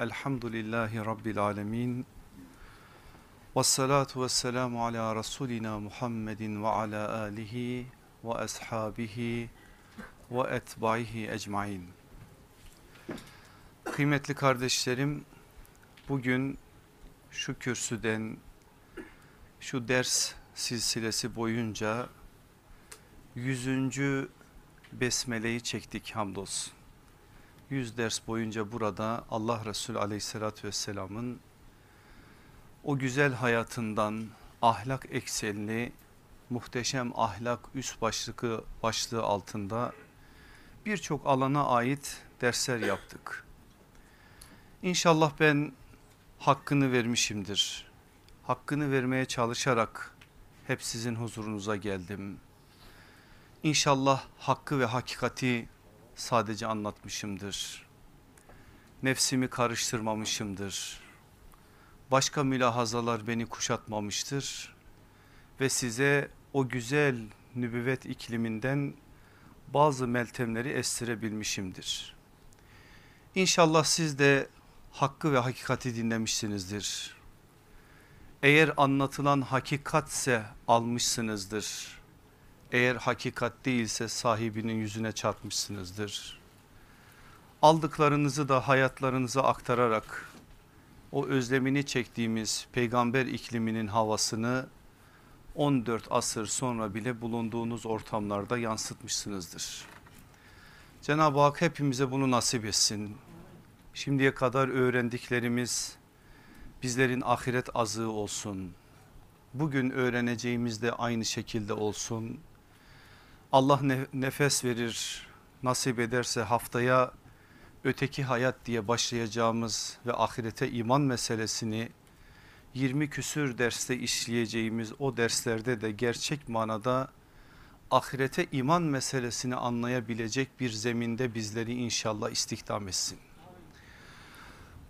Elhamdülillahi Rabbil alemin. Ve salatu ve selamu ala Resulina Muhammedin ve ala alihi ve ashabihi ve etbaihi ecmain. Kıymetli kardeşlerim, bugün şu kürsüden şu ders silsilesi boyunca yüzüncü besmeleyi çektik hamdolsun. Yüz ders boyunca burada Allah Resulü aleyhissalatü vesselamın o güzel hayatından ahlak eksenli muhteşem ahlak üst başlığı, başlığı altında birçok alana ait dersler yaptık. İnşallah ben hakkını vermişimdir. Hakkını vermeye çalışarak hep sizin huzurunuza geldim. İnşallah hakkı ve hakikati sadece anlatmışımdır. Nefsimi karıştırmamışımdır. Başka mülahazalar beni kuşatmamıştır. Ve size o güzel nübüvvet ikliminden bazı meltemleri estirebilmişimdir. İnşallah siz de hakkı ve hakikati dinlemişsinizdir. Eğer anlatılan hakikatse almışsınızdır. Eğer hakikat değilse sahibinin yüzüne çarpmışsınızdır. Aldıklarınızı da hayatlarınıza aktararak o özlemini çektiğimiz peygamber ikliminin havasını 14 asır sonra bile bulunduğunuz ortamlarda yansıtmışsınızdır. Cenab-ı Hak hepimize bunu nasip etsin. Şimdiye kadar öğrendiklerimiz bizlerin ahiret azığı olsun. Bugün öğreneceğimiz de aynı şekilde olsun. Allah nefes verir nasip ederse haftaya öteki hayat diye başlayacağımız ve ahirete iman meselesini 20 küsür derste işleyeceğimiz o derslerde de gerçek manada ahirete iman meselesini anlayabilecek bir zeminde bizleri inşallah istihdam etsin.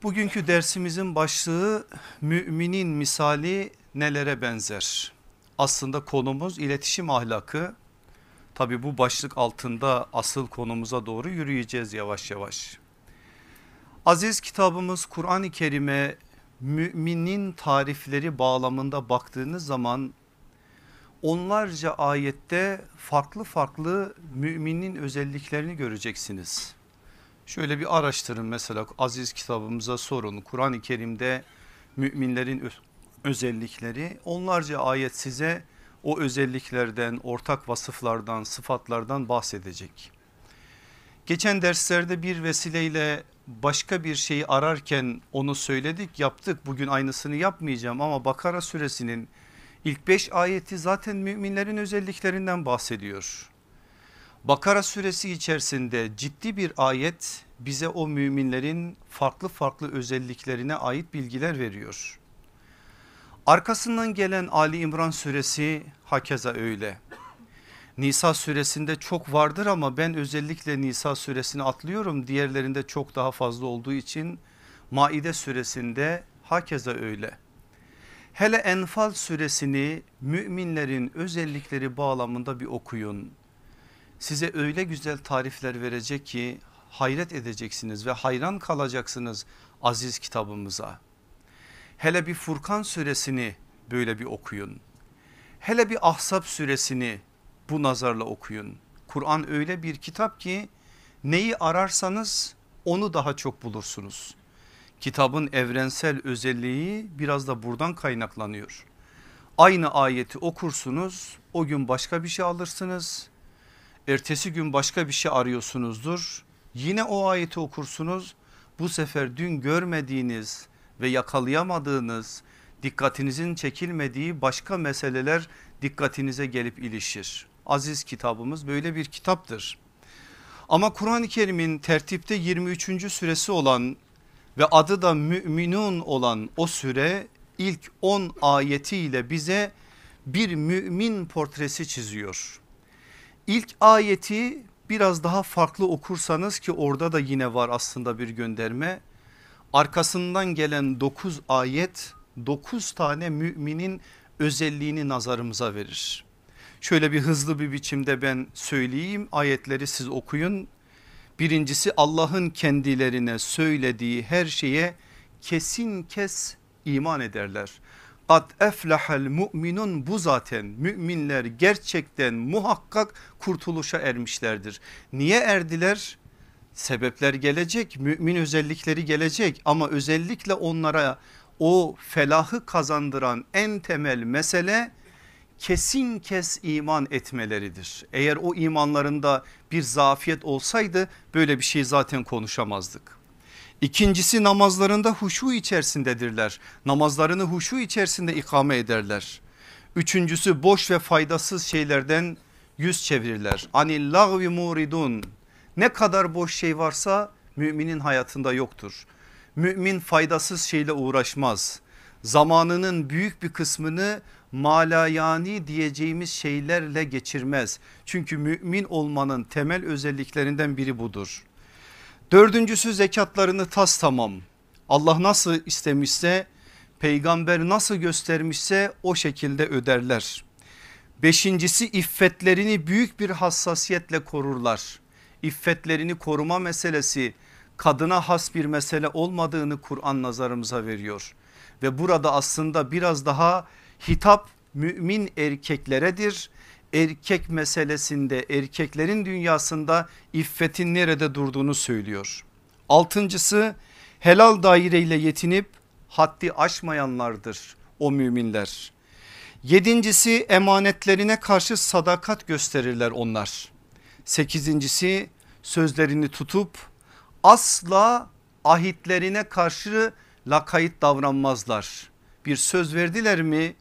Bugünkü dersimizin başlığı müminin misali nelere benzer? Aslında konumuz iletişim ahlakı. Tabi bu başlık altında asıl konumuza doğru yürüyeceğiz yavaş yavaş. Aziz kitabımız Kur'an-ı Kerim'e müminin tarifleri bağlamında baktığınız zaman onlarca ayette farklı farklı müminin özelliklerini göreceksiniz. Şöyle bir araştırın mesela aziz kitabımıza sorun Kur'an-ı Kerim'de müminlerin özellikleri onlarca ayet size o özelliklerden ortak vasıflardan sıfatlardan bahsedecek. Geçen derslerde bir vesileyle başka bir şeyi ararken onu söyledik yaptık bugün aynısını yapmayacağım ama Bakara suresinin ilk 5 ayeti zaten müminlerin özelliklerinden bahsediyor. Bakara suresi içerisinde ciddi bir ayet bize o müminlerin farklı farklı özelliklerine ait bilgiler veriyor. Arkasından gelen Ali İmran suresi hakeza öyle. Nisa suresinde çok vardır ama ben özellikle Nisa suresini atlıyorum. Diğerlerinde çok daha fazla olduğu için Maide suresinde hakeza öyle. Hele Enfal suresini müminlerin özellikleri bağlamında bir okuyun. Size öyle güzel tarifler verecek ki hayret edeceksiniz ve hayran kalacaksınız aziz kitabımıza. Hele bir Furkan suresini böyle bir okuyun. Hele bir Ahzab suresini bu nazarla okuyun. Kur'an öyle bir kitap ki neyi ararsanız onu daha çok bulursunuz. Kitabın evrensel özelliği biraz da buradan kaynaklanıyor. Aynı ayeti okursunuz o gün başka bir şey alırsınız. Ertesi gün başka bir şey arıyorsunuzdur. Yine o ayeti okursunuz. Bu sefer dün görmediğiniz ve yakalayamadığınız dikkatinizin çekilmediği başka meseleler dikkatinize gelip ilişir. Aziz kitabımız böyle bir kitaptır. Ama Kur'an-ı Kerim'in tertipte 23. süresi olan ve adı da müminun olan o süre ilk 10 ayetiyle bize bir mümin portresi çiziyor. İlk ayeti biraz daha farklı okursanız ki orada da yine var aslında bir gönderme. Arkasından gelen 9 ayet 9 tane müminin özelliğini nazarımıza verir. Şöyle bir hızlı bir biçimde ben söyleyeyim ayetleri siz okuyun. Birincisi Allah'ın kendilerine söylediği her şeye kesin kes iman ederler. Kad eflahel mu'minun bu zaten müminler gerçekten muhakkak kurtuluşa ermişlerdir. Niye erdiler? Sebepler gelecek mümin özellikleri gelecek ama özellikle onlara o felahı kazandıran en temel mesele kesin kes iman etmeleridir. Eğer o imanlarında bir zafiyet olsaydı böyle bir şey zaten konuşamazdık. İkincisi namazlarında huşu içerisindedirler. Namazlarını huşu içerisinde ikame ederler. Üçüncüsü boş ve faydasız şeylerden yüz çevirirler. Anil lagvi muridun. Ne kadar boş şey varsa müminin hayatında yoktur. Mümin faydasız şeyle uğraşmaz. Zamanının büyük bir kısmını malayani diyeceğimiz şeylerle geçirmez. Çünkü mümin olmanın temel özelliklerinden biri budur. Dördüncüsü zekatlarını tas tamam. Allah nasıl istemişse peygamber nasıl göstermişse o şekilde öderler. Beşincisi iffetlerini büyük bir hassasiyetle korurlar. İffetlerini koruma meselesi kadına has bir mesele olmadığını Kur'an nazarımıza veriyor. Ve burada aslında biraz daha hitap mümin erkekleredir. Erkek meselesinde erkeklerin dünyasında iffetin nerede durduğunu söylüyor. Altıncısı helal daireyle yetinip haddi aşmayanlardır o müminler. Yedincisi emanetlerine karşı sadakat gösterirler onlar. Sekizincisi sözlerini tutup asla ahitlerine karşı lakayt davranmazlar. Bir söz verdiler mi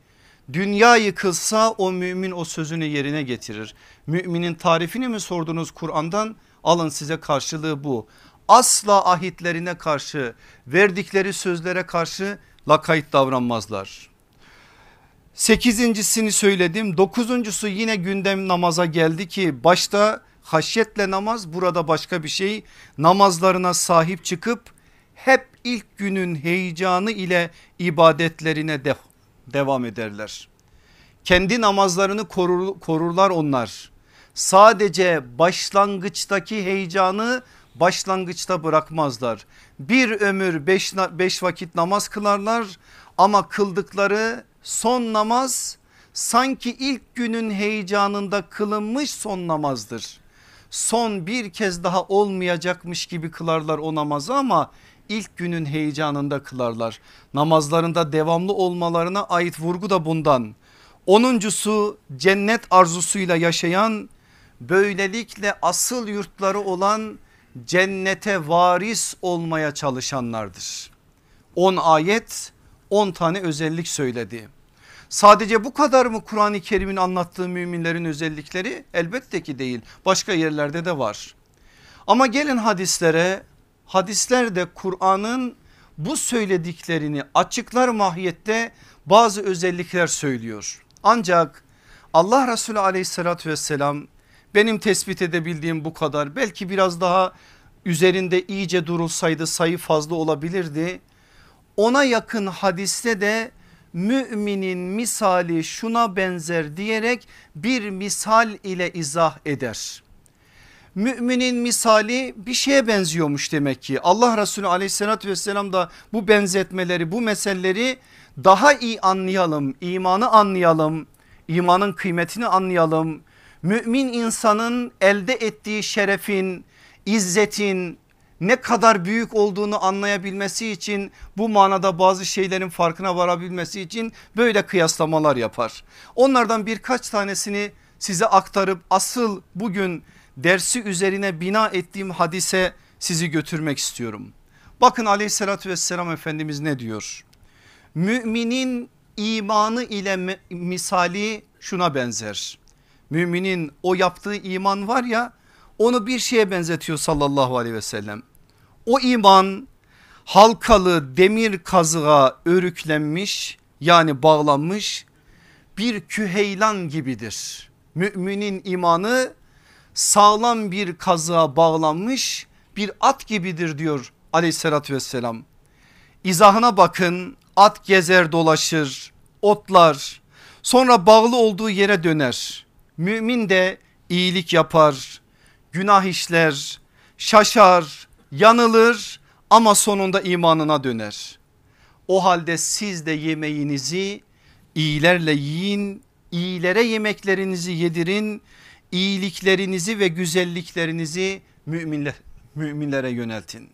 dünya yıkılsa o mümin o sözünü yerine getirir. Müminin tarifini mi sordunuz Kur'an'dan alın size karşılığı bu. Asla ahitlerine karşı verdikleri sözlere karşı lakayt davranmazlar. Sekizincisini söyledim dokuzuncusu yine gündem namaza geldi ki başta haşyetle namaz burada başka bir şey namazlarına sahip çıkıp hep ilk günün heyecanı ile ibadetlerine de devam ederler. Kendi namazlarını korur, korurlar onlar. Sadece başlangıçtaki heyecanı başlangıçta bırakmazlar. Bir ömür beş, beş vakit namaz kılarlar ama kıldıkları son namaz sanki ilk günün heyecanında kılınmış son namazdır. Son bir kez daha olmayacakmış gibi kılarlar o namazı ama ilk günün heyecanında kılarlar. Namazlarında devamlı olmalarına ait vurgu da bundan. Onuncusu cennet arzusuyla yaşayan böylelikle asıl yurtları olan cennete varis olmaya çalışanlardır. 10 ayet 10 tane özellik söyledi. Sadece bu kadar mı Kur'an-ı Kerim'in anlattığı müminlerin özellikleri? Elbette ki değil. Başka yerlerde de var. Ama gelin hadislere hadisler de Kur'an'ın bu söylediklerini açıklar mahiyette bazı özellikler söylüyor. Ancak Allah Resulü aleyhissalatü vesselam benim tespit edebildiğim bu kadar belki biraz daha üzerinde iyice durulsaydı sayı fazla olabilirdi. Ona yakın hadiste de müminin misali şuna benzer diyerek bir misal ile izah eder müminin misali bir şeye benziyormuş demek ki. Allah Resulü aleyhissalatü vesselam da bu benzetmeleri bu meseleleri daha iyi anlayalım imanı anlayalım imanın kıymetini anlayalım. Mümin insanın elde ettiği şerefin izzetin ne kadar büyük olduğunu anlayabilmesi için bu manada bazı şeylerin farkına varabilmesi için böyle kıyaslamalar yapar. Onlardan birkaç tanesini size aktarıp asıl bugün dersi üzerine bina ettiğim hadise sizi götürmek istiyorum. Bakın aleyhissalatü vesselam Efendimiz ne diyor? Müminin imanı ile misali şuna benzer. Müminin o yaptığı iman var ya onu bir şeye benzetiyor sallallahu aleyhi ve sellem. O iman halkalı demir kazığa örüklenmiş yani bağlanmış bir küheylan gibidir. Müminin imanı sağlam bir kazığa bağlanmış bir at gibidir diyor aleyhissalatü vesselam. İzahına bakın at gezer dolaşır otlar sonra bağlı olduğu yere döner. Mümin de iyilik yapar günah işler şaşar, yanılır ama sonunda imanına döner. O halde siz de yemeğinizi iyilerle yiyin, iyilere yemeklerinizi yedirin, iyiliklerinizi ve güzelliklerinizi müminler, müminlere yöneltin.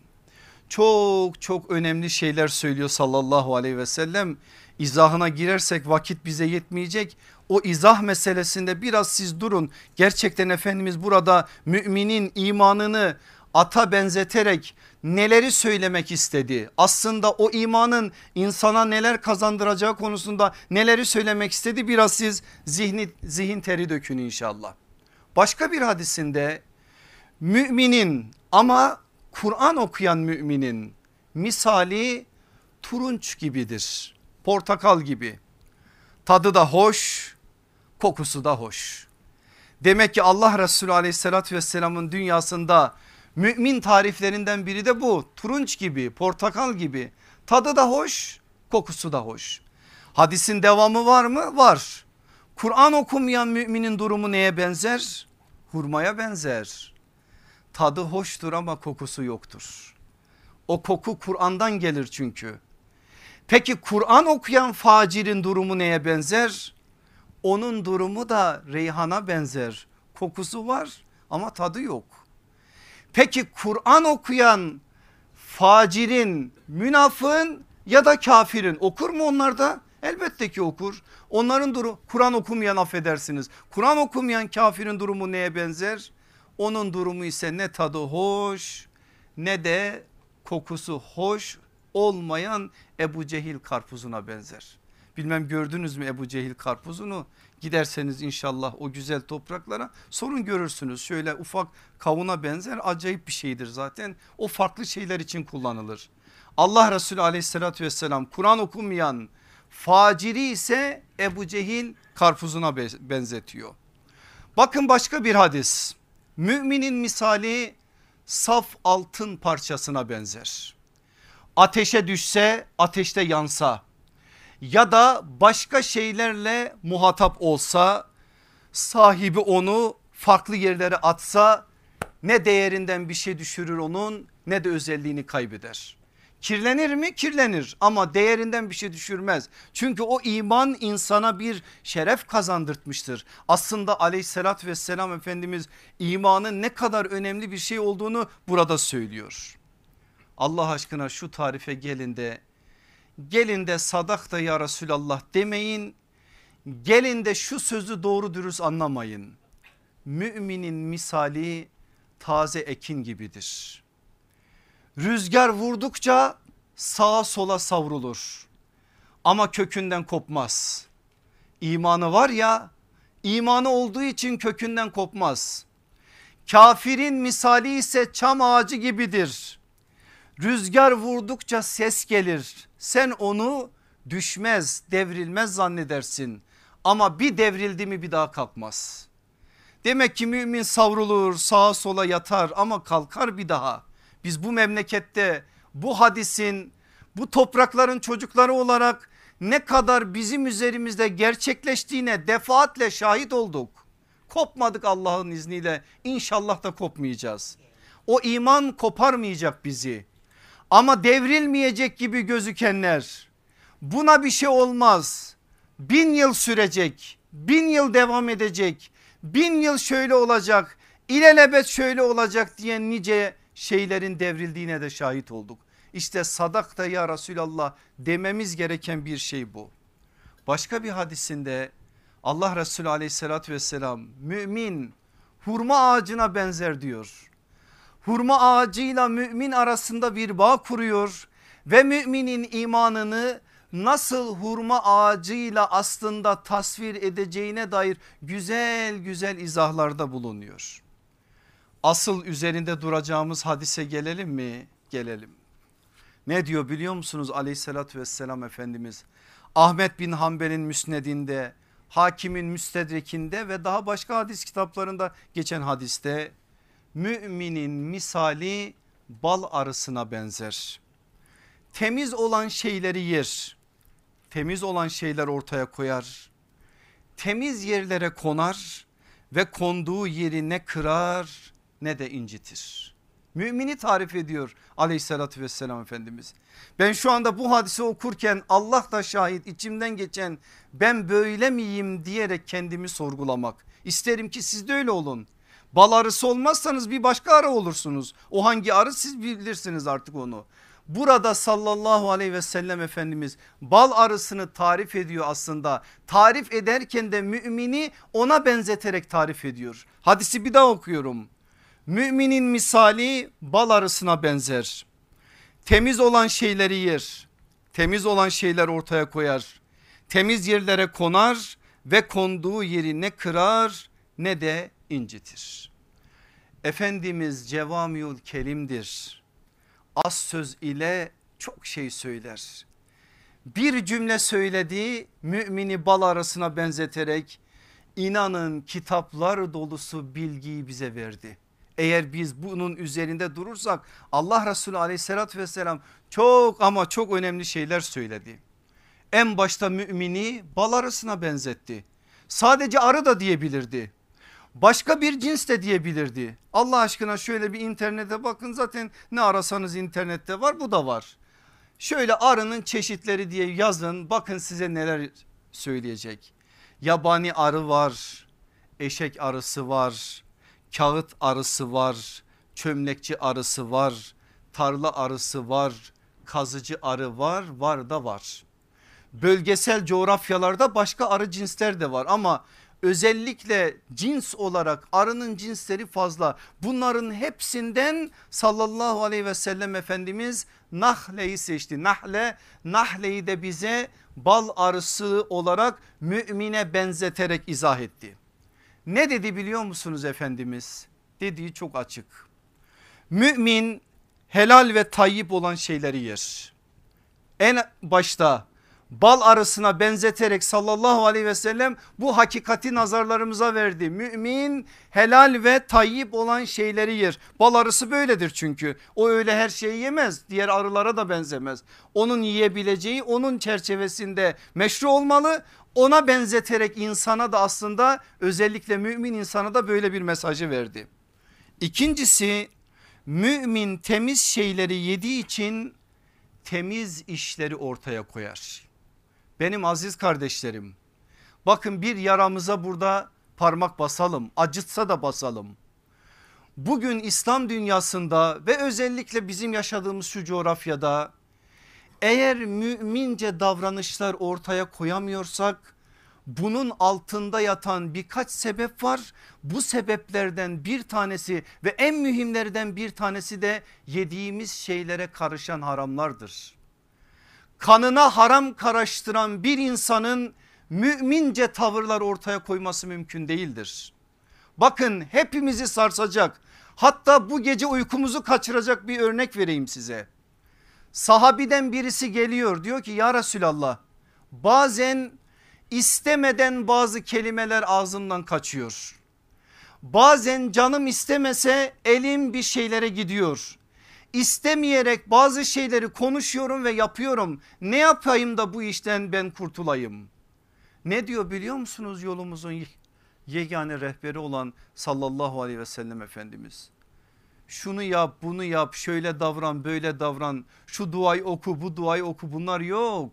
Çok çok önemli şeyler söylüyor sallallahu aleyhi ve sellem. İzahına girersek vakit bize yetmeyecek. O izah meselesinde biraz siz durun. Gerçekten Efendimiz burada müminin imanını ata benzeterek neleri söylemek istedi? Aslında o imanın insana neler kazandıracağı konusunda neleri söylemek istedi? Biraz siz zihni, zihin teri dökün inşallah. Başka bir hadisinde müminin ama Kur'an okuyan müminin misali turunç gibidir. Portakal gibi. Tadı da hoş, kokusu da hoş. Demek ki Allah Resulü aleyhissalatü vesselamın dünyasında mümin tariflerinden biri de bu. Turunç gibi, portakal gibi. Tadı da hoş, kokusu da hoş. Hadisin devamı var mı? Var. Kur'an okumayan müminin durumu neye benzer? Hurmaya benzer. Tadı hoştur ama kokusu yoktur. O koku Kur'an'dan gelir çünkü. Peki Kur'an okuyan facirin durumu neye benzer? Onun durumu da reyhana benzer. Kokusu var ama tadı yok. Peki Kur'an okuyan facirin, münafığın ya da kafirin okur mu onlar da? Elbette ki okur. Onların durumu Kur'an okumayan affedersiniz. Kur'an okumayan kafirin durumu neye benzer? Onun durumu ise ne tadı hoş ne de kokusu hoş olmayan Ebu Cehil karpuzuna benzer. Bilmem gördünüz mü Ebu Cehil karpuzunu giderseniz inşallah o güzel topraklara sorun görürsünüz. Şöyle ufak kavuna benzer acayip bir şeydir zaten o farklı şeyler için kullanılır. Allah Resulü aleyhissalatü vesselam Kur'an okumayan faciri ise Ebu Cehil karpuzuna benzetiyor. Bakın başka bir hadis müminin misali saf altın parçasına benzer ateşe düşse ateşte yansa ya da başka şeylerle muhatap olsa sahibi onu farklı yerlere atsa ne değerinden bir şey düşürür onun ne de özelliğini kaybeder. Kirlenir mi? Kirlenir ama değerinden bir şey düşürmez. Çünkü o iman insana bir şeref kazandırtmıştır. Aslında aleyhissalatü vesselam Efendimiz imanın ne kadar önemli bir şey olduğunu burada söylüyor. Allah aşkına şu tarife gelin de gelin de sadak da ya Resulallah demeyin. Gelin de şu sözü doğru dürüst anlamayın. Müminin misali taze ekin gibidir. Rüzgar vurdukça sağa sola savrulur ama kökünden kopmaz. İmanı var ya imanı olduğu için kökünden kopmaz. Kafirin misali ise çam ağacı gibidir. Rüzgar vurdukça ses gelir. Sen onu düşmez devrilmez zannedersin. Ama bir devrildi mi bir daha kalkmaz. Demek ki mümin savrulur sağa sola yatar ama kalkar bir daha. Biz bu memlekette bu hadisin bu toprakların çocukları olarak ne kadar bizim üzerimizde gerçekleştiğine defaatle şahit olduk. Kopmadık Allah'ın izniyle inşallah da kopmayacağız. O iman koparmayacak bizi. Ama devrilmeyecek gibi gözükenler buna bir şey olmaz. Bin yıl sürecek, bin yıl devam edecek, bin yıl şöyle olacak, ilelebet şöyle olacak diyen nice şeylerin devrildiğine de şahit olduk. İşte sadak da ya Resulallah dememiz gereken bir şey bu. Başka bir hadisinde Allah Resulü aleyhissalatü vesselam mümin hurma ağacına benzer diyor hurma ağacıyla mümin arasında bir bağ kuruyor ve müminin imanını nasıl hurma ağacıyla aslında tasvir edeceğine dair güzel güzel izahlarda bulunuyor. Asıl üzerinde duracağımız hadise gelelim mi? Gelelim. Ne diyor biliyor musunuz aleyhissalatü vesselam Efendimiz? Ahmet bin Hanbel'in müsnedinde, hakimin müstedrekinde ve daha başka hadis kitaplarında geçen hadiste müminin misali bal arısına benzer. Temiz olan şeyleri yer. Temiz olan şeyler ortaya koyar. Temiz yerlere konar ve konduğu yeri ne kırar ne de incitir. Mümini tarif ediyor aleyhissalatü vesselam Efendimiz. Ben şu anda bu hadise okurken Allah da şahit içimden geçen ben böyle miyim diyerek kendimi sorgulamak. İsterim ki siz de öyle olun. Bal arısı olmazsanız bir başka arı olursunuz. O hangi arı siz bilirsiniz artık onu. Burada sallallahu aleyhi ve sellem Efendimiz bal arısını tarif ediyor aslında. Tarif ederken de mümini ona benzeterek tarif ediyor. Hadisi bir daha okuyorum. Müminin misali bal arısına benzer. Temiz olan şeyleri yer. Temiz olan şeyler ortaya koyar. Temiz yerlere konar ve konduğu yeri ne kırar ne de incitir. Efendimiz cevamiül kelimdir. Az söz ile çok şey söyler. Bir cümle söylediği mümini bal arasına benzeterek inanın kitaplar dolusu bilgiyi bize verdi. Eğer biz bunun üzerinde durursak Allah Resulü aleyhissalatü vesselam çok ama çok önemli şeyler söyledi. En başta mümini bal arasına benzetti. Sadece arı da diyebilirdi. Başka bir cins de diyebilirdi. Allah aşkına şöyle bir internete bakın zaten ne arasanız internette var bu da var. Şöyle arının çeşitleri diye yazın bakın size neler söyleyecek. Yabani arı var, eşek arısı var, kağıt arısı var, çömlekçi arısı var, tarla arısı var, kazıcı arı var, var da var. Bölgesel coğrafyalarda başka arı cinsler de var ama özellikle cins olarak arının cinsleri fazla. Bunların hepsinden sallallahu aleyhi ve sellem Efendimiz nahleyi seçti. Nahle, nahleyi de bize bal arısı olarak mümine benzeterek izah etti. Ne dedi biliyor musunuz Efendimiz? Dediği çok açık. Mümin helal ve tayyip olan şeyleri yer. En başta bal arısına benzeterek sallallahu aleyhi ve sellem bu hakikati nazarlarımıza verdi. Mümin helal ve tayyip olan şeyleri yer. Bal arısı böyledir çünkü. O öyle her şeyi yemez. Diğer arılara da benzemez. Onun yiyebileceği onun çerçevesinde meşru olmalı. Ona benzeterek insana da aslında özellikle mümin insana da böyle bir mesajı verdi. İkincisi mümin temiz şeyleri yediği için temiz işleri ortaya koyar. Benim aziz kardeşlerim bakın bir yaramıza burada parmak basalım acıtsa da basalım. Bugün İslam dünyasında ve özellikle bizim yaşadığımız şu coğrafyada eğer mümince davranışlar ortaya koyamıyorsak bunun altında yatan birkaç sebep var. Bu sebeplerden bir tanesi ve en mühimlerden bir tanesi de yediğimiz şeylere karışan haramlardır kanına haram karıştıran bir insanın mümince tavırlar ortaya koyması mümkün değildir. Bakın hepimizi sarsacak hatta bu gece uykumuzu kaçıracak bir örnek vereyim size. Sahabiden birisi geliyor diyor ki ya Resulallah bazen istemeden bazı kelimeler ağzımdan kaçıyor. Bazen canım istemese elim bir şeylere gidiyor istemeyerek bazı şeyleri konuşuyorum ve yapıyorum. Ne yapayım da bu işten ben kurtulayım? Ne diyor biliyor musunuz yolumuzun yegane rehberi olan sallallahu aleyhi ve sellem Efendimiz? Şunu yap bunu yap şöyle davran böyle davran şu duayı oku bu duayı oku bunlar yok.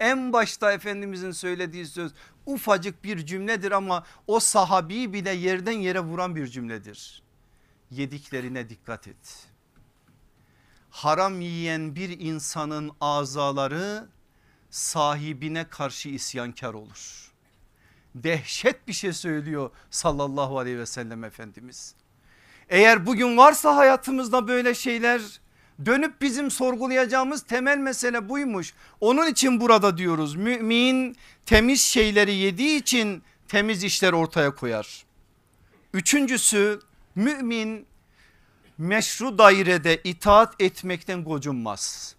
En başta Efendimizin söylediği söz ufacık bir cümledir ama o sahabi bile yerden yere vuran bir cümledir. Yediklerine dikkat et haram yiyen bir insanın azaları sahibine karşı isyankar olur. Dehşet bir şey söylüyor sallallahu aleyhi ve sellem Efendimiz. Eğer bugün varsa hayatımızda böyle şeyler dönüp bizim sorgulayacağımız temel mesele buymuş. Onun için burada diyoruz mümin temiz şeyleri yediği için temiz işler ortaya koyar. Üçüncüsü mümin meşru dairede itaat etmekten gocunmaz.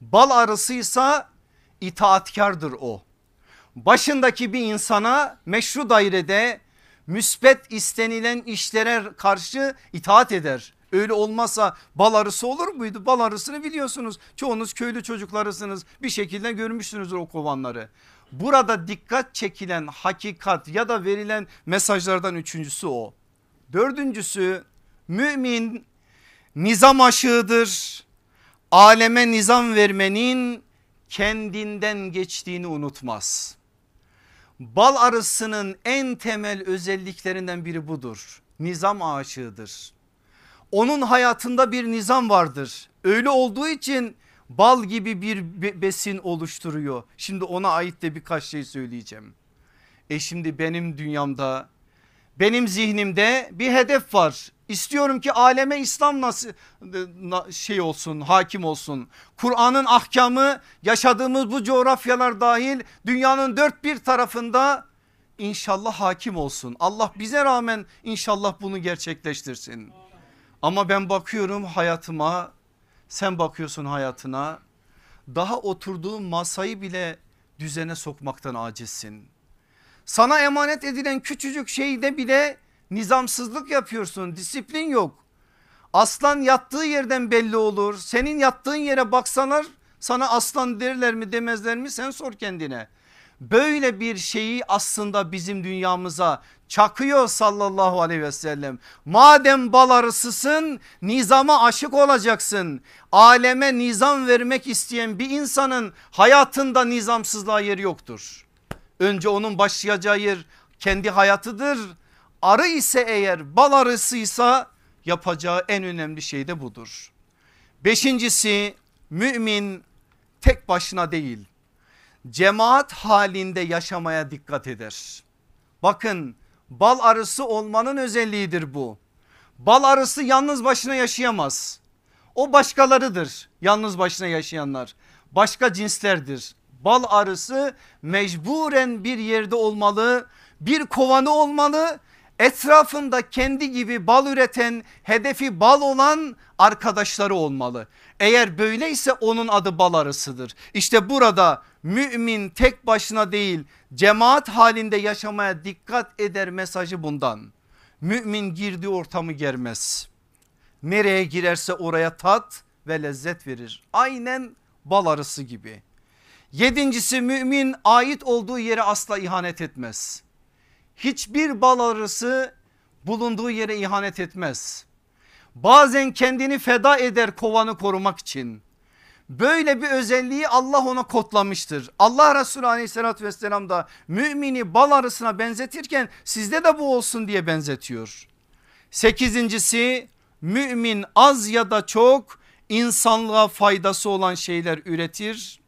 Bal arısıysa itaatkardır o. Başındaki bir insana meşru dairede müspet istenilen işlere karşı itaat eder. Öyle olmazsa bal arısı olur muydu? Bal arısını biliyorsunuz. Çoğunuz köylü çocuklarısınız. Bir şekilde görmüşsünüzdür o kovanları. Burada dikkat çekilen hakikat ya da verilen mesajlardan üçüncüsü o. Dördüncüsü Mümin nizam aşığıdır. Aleme nizam vermenin kendinden geçtiğini unutmaz. Bal arısının en temel özelliklerinden biri budur. Nizam aşığıdır. Onun hayatında bir nizam vardır. Öyle olduğu için bal gibi bir besin oluşturuyor. Şimdi ona ait de birkaç şey söyleyeceğim. E şimdi benim dünyamda benim zihnimde bir hedef var. İstiyorum ki aleme İslam nasıl şey olsun hakim olsun. Kur'an'ın ahkamı yaşadığımız bu coğrafyalar dahil dünyanın dört bir tarafında inşallah hakim olsun. Allah bize rağmen inşallah bunu gerçekleştirsin. Ama ben bakıyorum hayatıma sen bakıyorsun hayatına daha oturduğun masayı bile düzene sokmaktan acizsin. Sana emanet edilen küçücük şeyde bile nizamsızlık yapıyorsun disiplin yok. Aslan yattığı yerden belli olur senin yattığın yere baksalar sana aslan derler mi demezler mi sen sor kendine. Böyle bir şeyi aslında bizim dünyamıza çakıyor sallallahu aleyhi ve sellem. Madem bal arısısın nizama aşık olacaksın. Aleme nizam vermek isteyen bir insanın hayatında nizamsızlığa yer yoktur. Önce onun başlayacağı yer kendi hayatıdır. Arı ise eğer bal arısıysa yapacağı en önemli şey de budur. Beşincisi mümin tek başına değil cemaat halinde yaşamaya dikkat eder. Bakın bal arısı olmanın özelliğidir bu. Bal arısı yalnız başına yaşayamaz. O başkalarıdır yalnız başına yaşayanlar. Başka cinslerdir. Bal arısı mecburen bir yerde olmalı. Bir kovanı olmalı. Etrafında kendi gibi bal üreten hedefi bal olan arkadaşları olmalı. Eğer böyleyse onun adı bal arısıdır. İşte burada mümin tek başına değil cemaat halinde yaşamaya dikkat eder mesajı bundan. Mümin girdiği ortamı germez. Nereye girerse oraya tat ve lezzet verir. Aynen bal arısı gibi. Yedincisi mümin ait olduğu yere asla ihanet etmez. Hiçbir bal arısı bulunduğu yere ihanet etmez. Bazen kendini feda eder kovanı korumak için. Böyle bir özelliği Allah ona kodlamıştır. Allah Resulü aleyhissalatü vesselam da mümini bal arısına benzetirken sizde de bu olsun diye benzetiyor. Sekizincisi mümin az ya da çok insanlığa faydası olan şeyler üretir.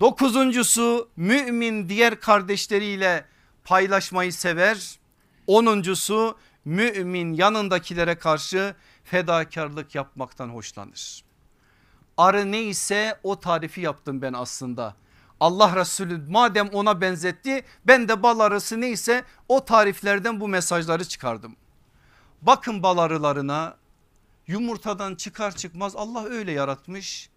Dokuzuncusu mümin diğer kardeşleriyle paylaşmayı sever. Onuncusu mümin yanındakilere karşı fedakarlık yapmaktan hoşlanır. Arı neyse o tarifi yaptım ben aslında. Allah Resulü madem ona benzetti ben de bal arısı neyse o tariflerden bu mesajları çıkardım. Bakın bal arılarına yumurtadan çıkar çıkmaz Allah öyle yaratmış.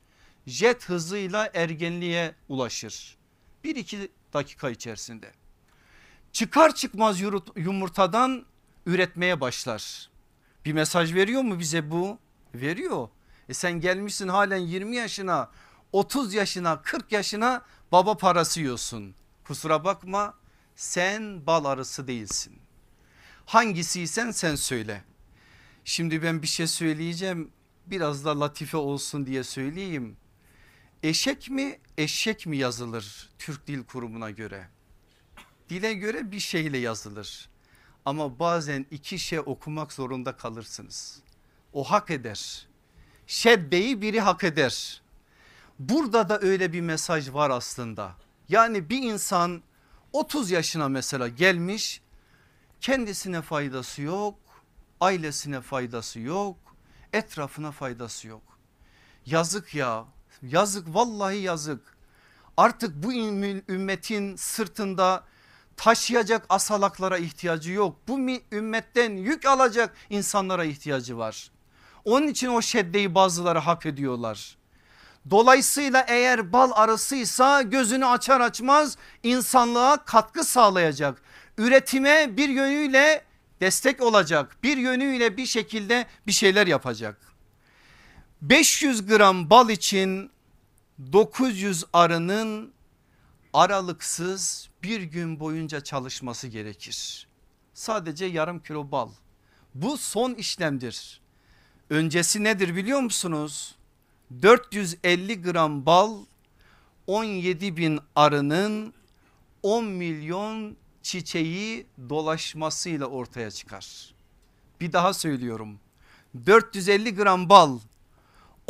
Jet hızıyla ergenliğe ulaşır. Bir iki dakika içerisinde. Çıkar çıkmaz yumurtadan üretmeye başlar. Bir mesaj veriyor mu bize bu? Veriyor. E sen gelmişsin halen 20 yaşına 30 yaşına 40 yaşına baba parası yiyorsun. Kusura bakma sen bal arısı değilsin. Hangisiysen sen söyle. Şimdi ben bir şey söyleyeceğim biraz da latife olsun diye söyleyeyim. Eşek mi eşek mi yazılır Türk Dil Kurumu'na göre? Dile göre bir şeyle yazılır. Ama bazen iki şey okumak zorunda kalırsınız. O hak eder. Şeddeyi biri hak eder. Burada da öyle bir mesaj var aslında. Yani bir insan 30 yaşına mesela gelmiş kendisine faydası yok, ailesine faydası yok, etrafına faydası yok. Yazık ya yazık vallahi yazık. Artık bu ümmetin sırtında taşıyacak asalaklara ihtiyacı yok. Bu ümmetten yük alacak insanlara ihtiyacı var. Onun için o şeddeyi bazıları hak ediyorlar. Dolayısıyla eğer bal arısıysa gözünü açar açmaz insanlığa katkı sağlayacak. Üretime bir yönüyle destek olacak. Bir yönüyle bir şekilde bir şeyler yapacak. 500 gram bal için 900 arının aralıksız bir gün boyunca çalışması gerekir. Sadece yarım kilo bal. Bu son işlemdir. Öncesi nedir biliyor musunuz? 450 gram bal 17 bin arının 10 milyon çiçeği dolaşmasıyla ortaya çıkar. Bir daha söylüyorum 450 gram bal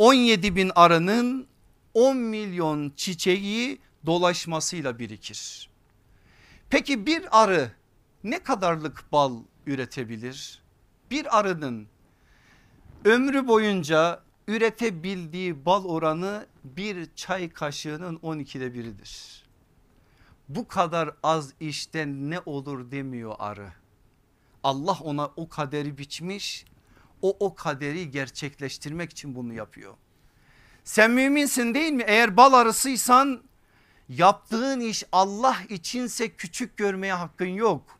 17 bin arının 10 milyon çiçeği dolaşmasıyla birikir. Peki bir arı ne kadarlık bal üretebilir? Bir arının ömrü boyunca üretebildiği bal oranı bir çay kaşığının 12'de biridir. Bu kadar az işten ne olur demiyor arı. Allah ona o kaderi biçmiş o o kaderi gerçekleştirmek için bunu yapıyor. Sen müminsin değil mi? Eğer bal arısıysan yaptığın iş Allah içinse küçük görmeye hakkın yok.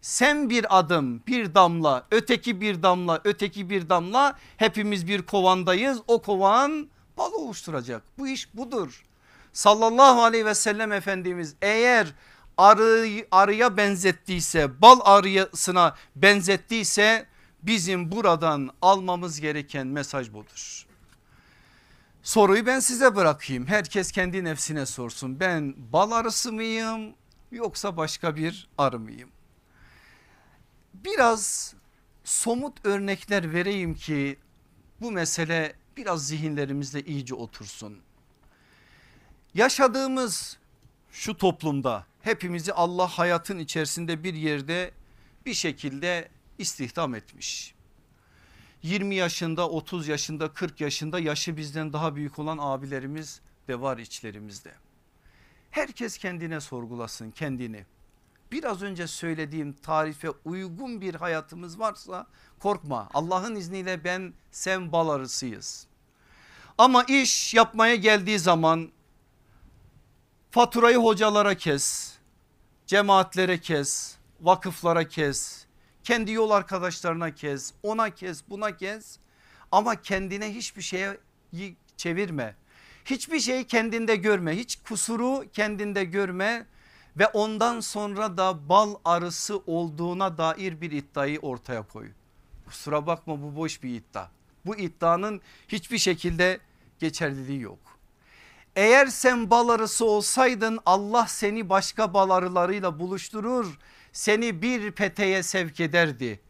Sen bir adım bir damla öteki bir damla öteki bir damla hepimiz bir kovandayız. O kovan bal oluşturacak bu iş budur. Sallallahu aleyhi ve sellem Efendimiz eğer arı, arıya benzettiyse bal arıyasına benzettiyse bizim buradan almamız gereken mesaj budur. Soruyu ben size bırakayım. Herkes kendi nefsine sorsun. Ben bal arısı mıyım yoksa başka bir arı mıyım? Biraz somut örnekler vereyim ki bu mesele biraz zihinlerimizde iyice otursun. Yaşadığımız şu toplumda hepimizi Allah hayatın içerisinde bir yerde bir şekilde istihdam etmiş. 20 yaşında 30 yaşında 40 yaşında yaşı bizden daha büyük olan abilerimiz de var içlerimizde. Herkes kendine sorgulasın kendini. Biraz önce söylediğim tarife uygun bir hayatımız varsa korkma Allah'ın izniyle ben sen bal arısıyız. Ama iş yapmaya geldiği zaman faturayı hocalara kes, cemaatlere kes, vakıflara kes, kendi yol arkadaşlarına kez ona kez buna kez ama kendine hiçbir şeye çevirme. Hiçbir şeyi kendinde görme hiç kusuru kendinde görme ve ondan sonra da bal arısı olduğuna dair bir iddiayı ortaya koy. Kusura bakma bu boş bir iddia. Bu iddianın hiçbir şekilde geçerliliği yok. Eğer sen bal arısı olsaydın Allah seni başka bal arılarıyla buluşturur seni bir peteğe sevk ederdi.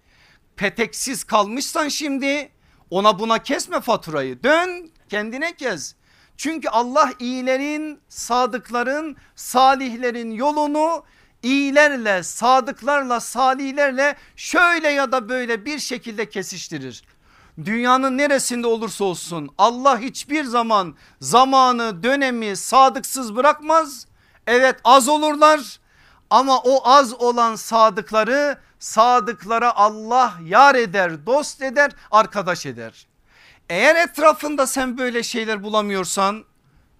Peteksiz kalmışsan şimdi ona buna kesme faturayı dön kendine kes. Çünkü Allah iyilerin sadıkların salihlerin yolunu iyilerle sadıklarla salihlerle şöyle ya da böyle bir şekilde kesiştirir. Dünyanın neresinde olursa olsun Allah hiçbir zaman zamanı dönemi sadıksız bırakmaz. Evet az olurlar ama o az olan sadıkları sadıklara Allah yar eder, dost eder, arkadaş eder. Eğer etrafında sen böyle şeyler bulamıyorsan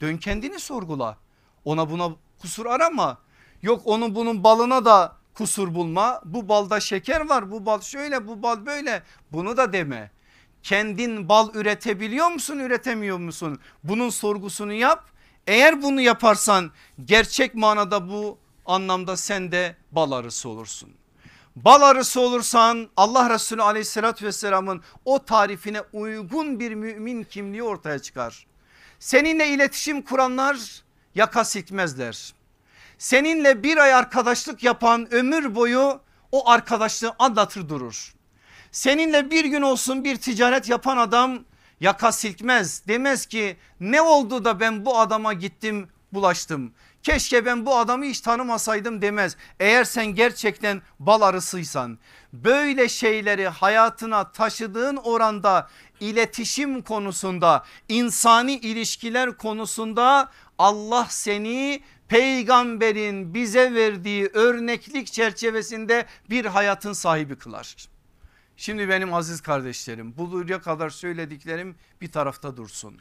dön kendini sorgula. Ona buna kusur arama. Yok onun bunun balına da kusur bulma. Bu balda şeker var bu bal şöyle bu bal böyle bunu da deme. Kendin bal üretebiliyor musun üretemiyor musun? Bunun sorgusunu yap. Eğer bunu yaparsan gerçek manada bu anlamda sen de bal arısı olursun. Bal arısı olursan Allah Resulü aleyhissalatü vesselamın o tarifine uygun bir mümin kimliği ortaya çıkar. Seninle iletişim kuranlar yaka sikmezler. Seninle bir ay arkadaşlık yapan ömür boyu o arkadaşlığı anlatır durur. Seninle bir gün olsun bir ticaret yapan adam yaka silkmez. Demez ki ne oldu da ben bu adama gittim bulaştım. Keşke ben bu adamı hiç tanımasaydım demez. Eğer sen gerçekten bal arısıysan böyle şeyleri hayatına taşıdığın oranda iletişim konusunda insani ilişkiler konusunda Allah seni peygamberin bize verdiği örneklik çerçevesinde bir hayatın sahibi kılar. Şimdi benim aziz kardeşlerim bu buraya kadar söylediklerim bir tarafta dursun.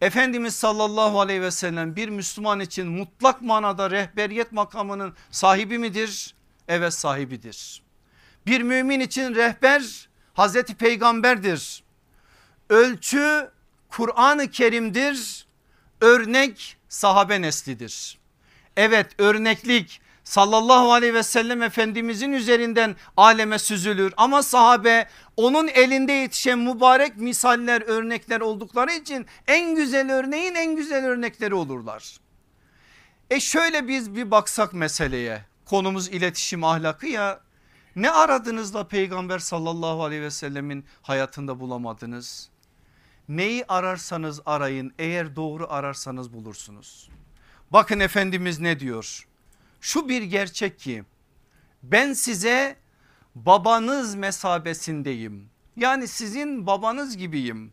Efendimiz sallallahu aleyhi ve sellem bir Müslüman için mutlak manada rehberiyet makamının sahibi midir? Evet sahibidir. Bir mümin için rehber Hazreti Peygamberdir. Ölçü Kur'an-ı Kerim'dir. Örnek sahabe neslidir. Evet örneklik sallallahu aleyhi ve sellem efendimizin üzerinden aleme süzülür. Ama sahabe onun elinde yetişen mübarek misaller örnekler oldukları için en güzel örneğin en güzel örnekleri olurlar. E şöyle biz bir baksak meseleye konumuz iletişim ahlakı ya ne aradınız da peygamber sallallahu aleyhi ve sellemin hayatında bulamadınız? Neyi ararsanız arayın eğer doğru ararsanız bulursunuz. Bakın Efendimiz ne diyor? Şu bir gerçek ki ben size babanız mesabesindeyim. Yani sizin babanız gibiyim.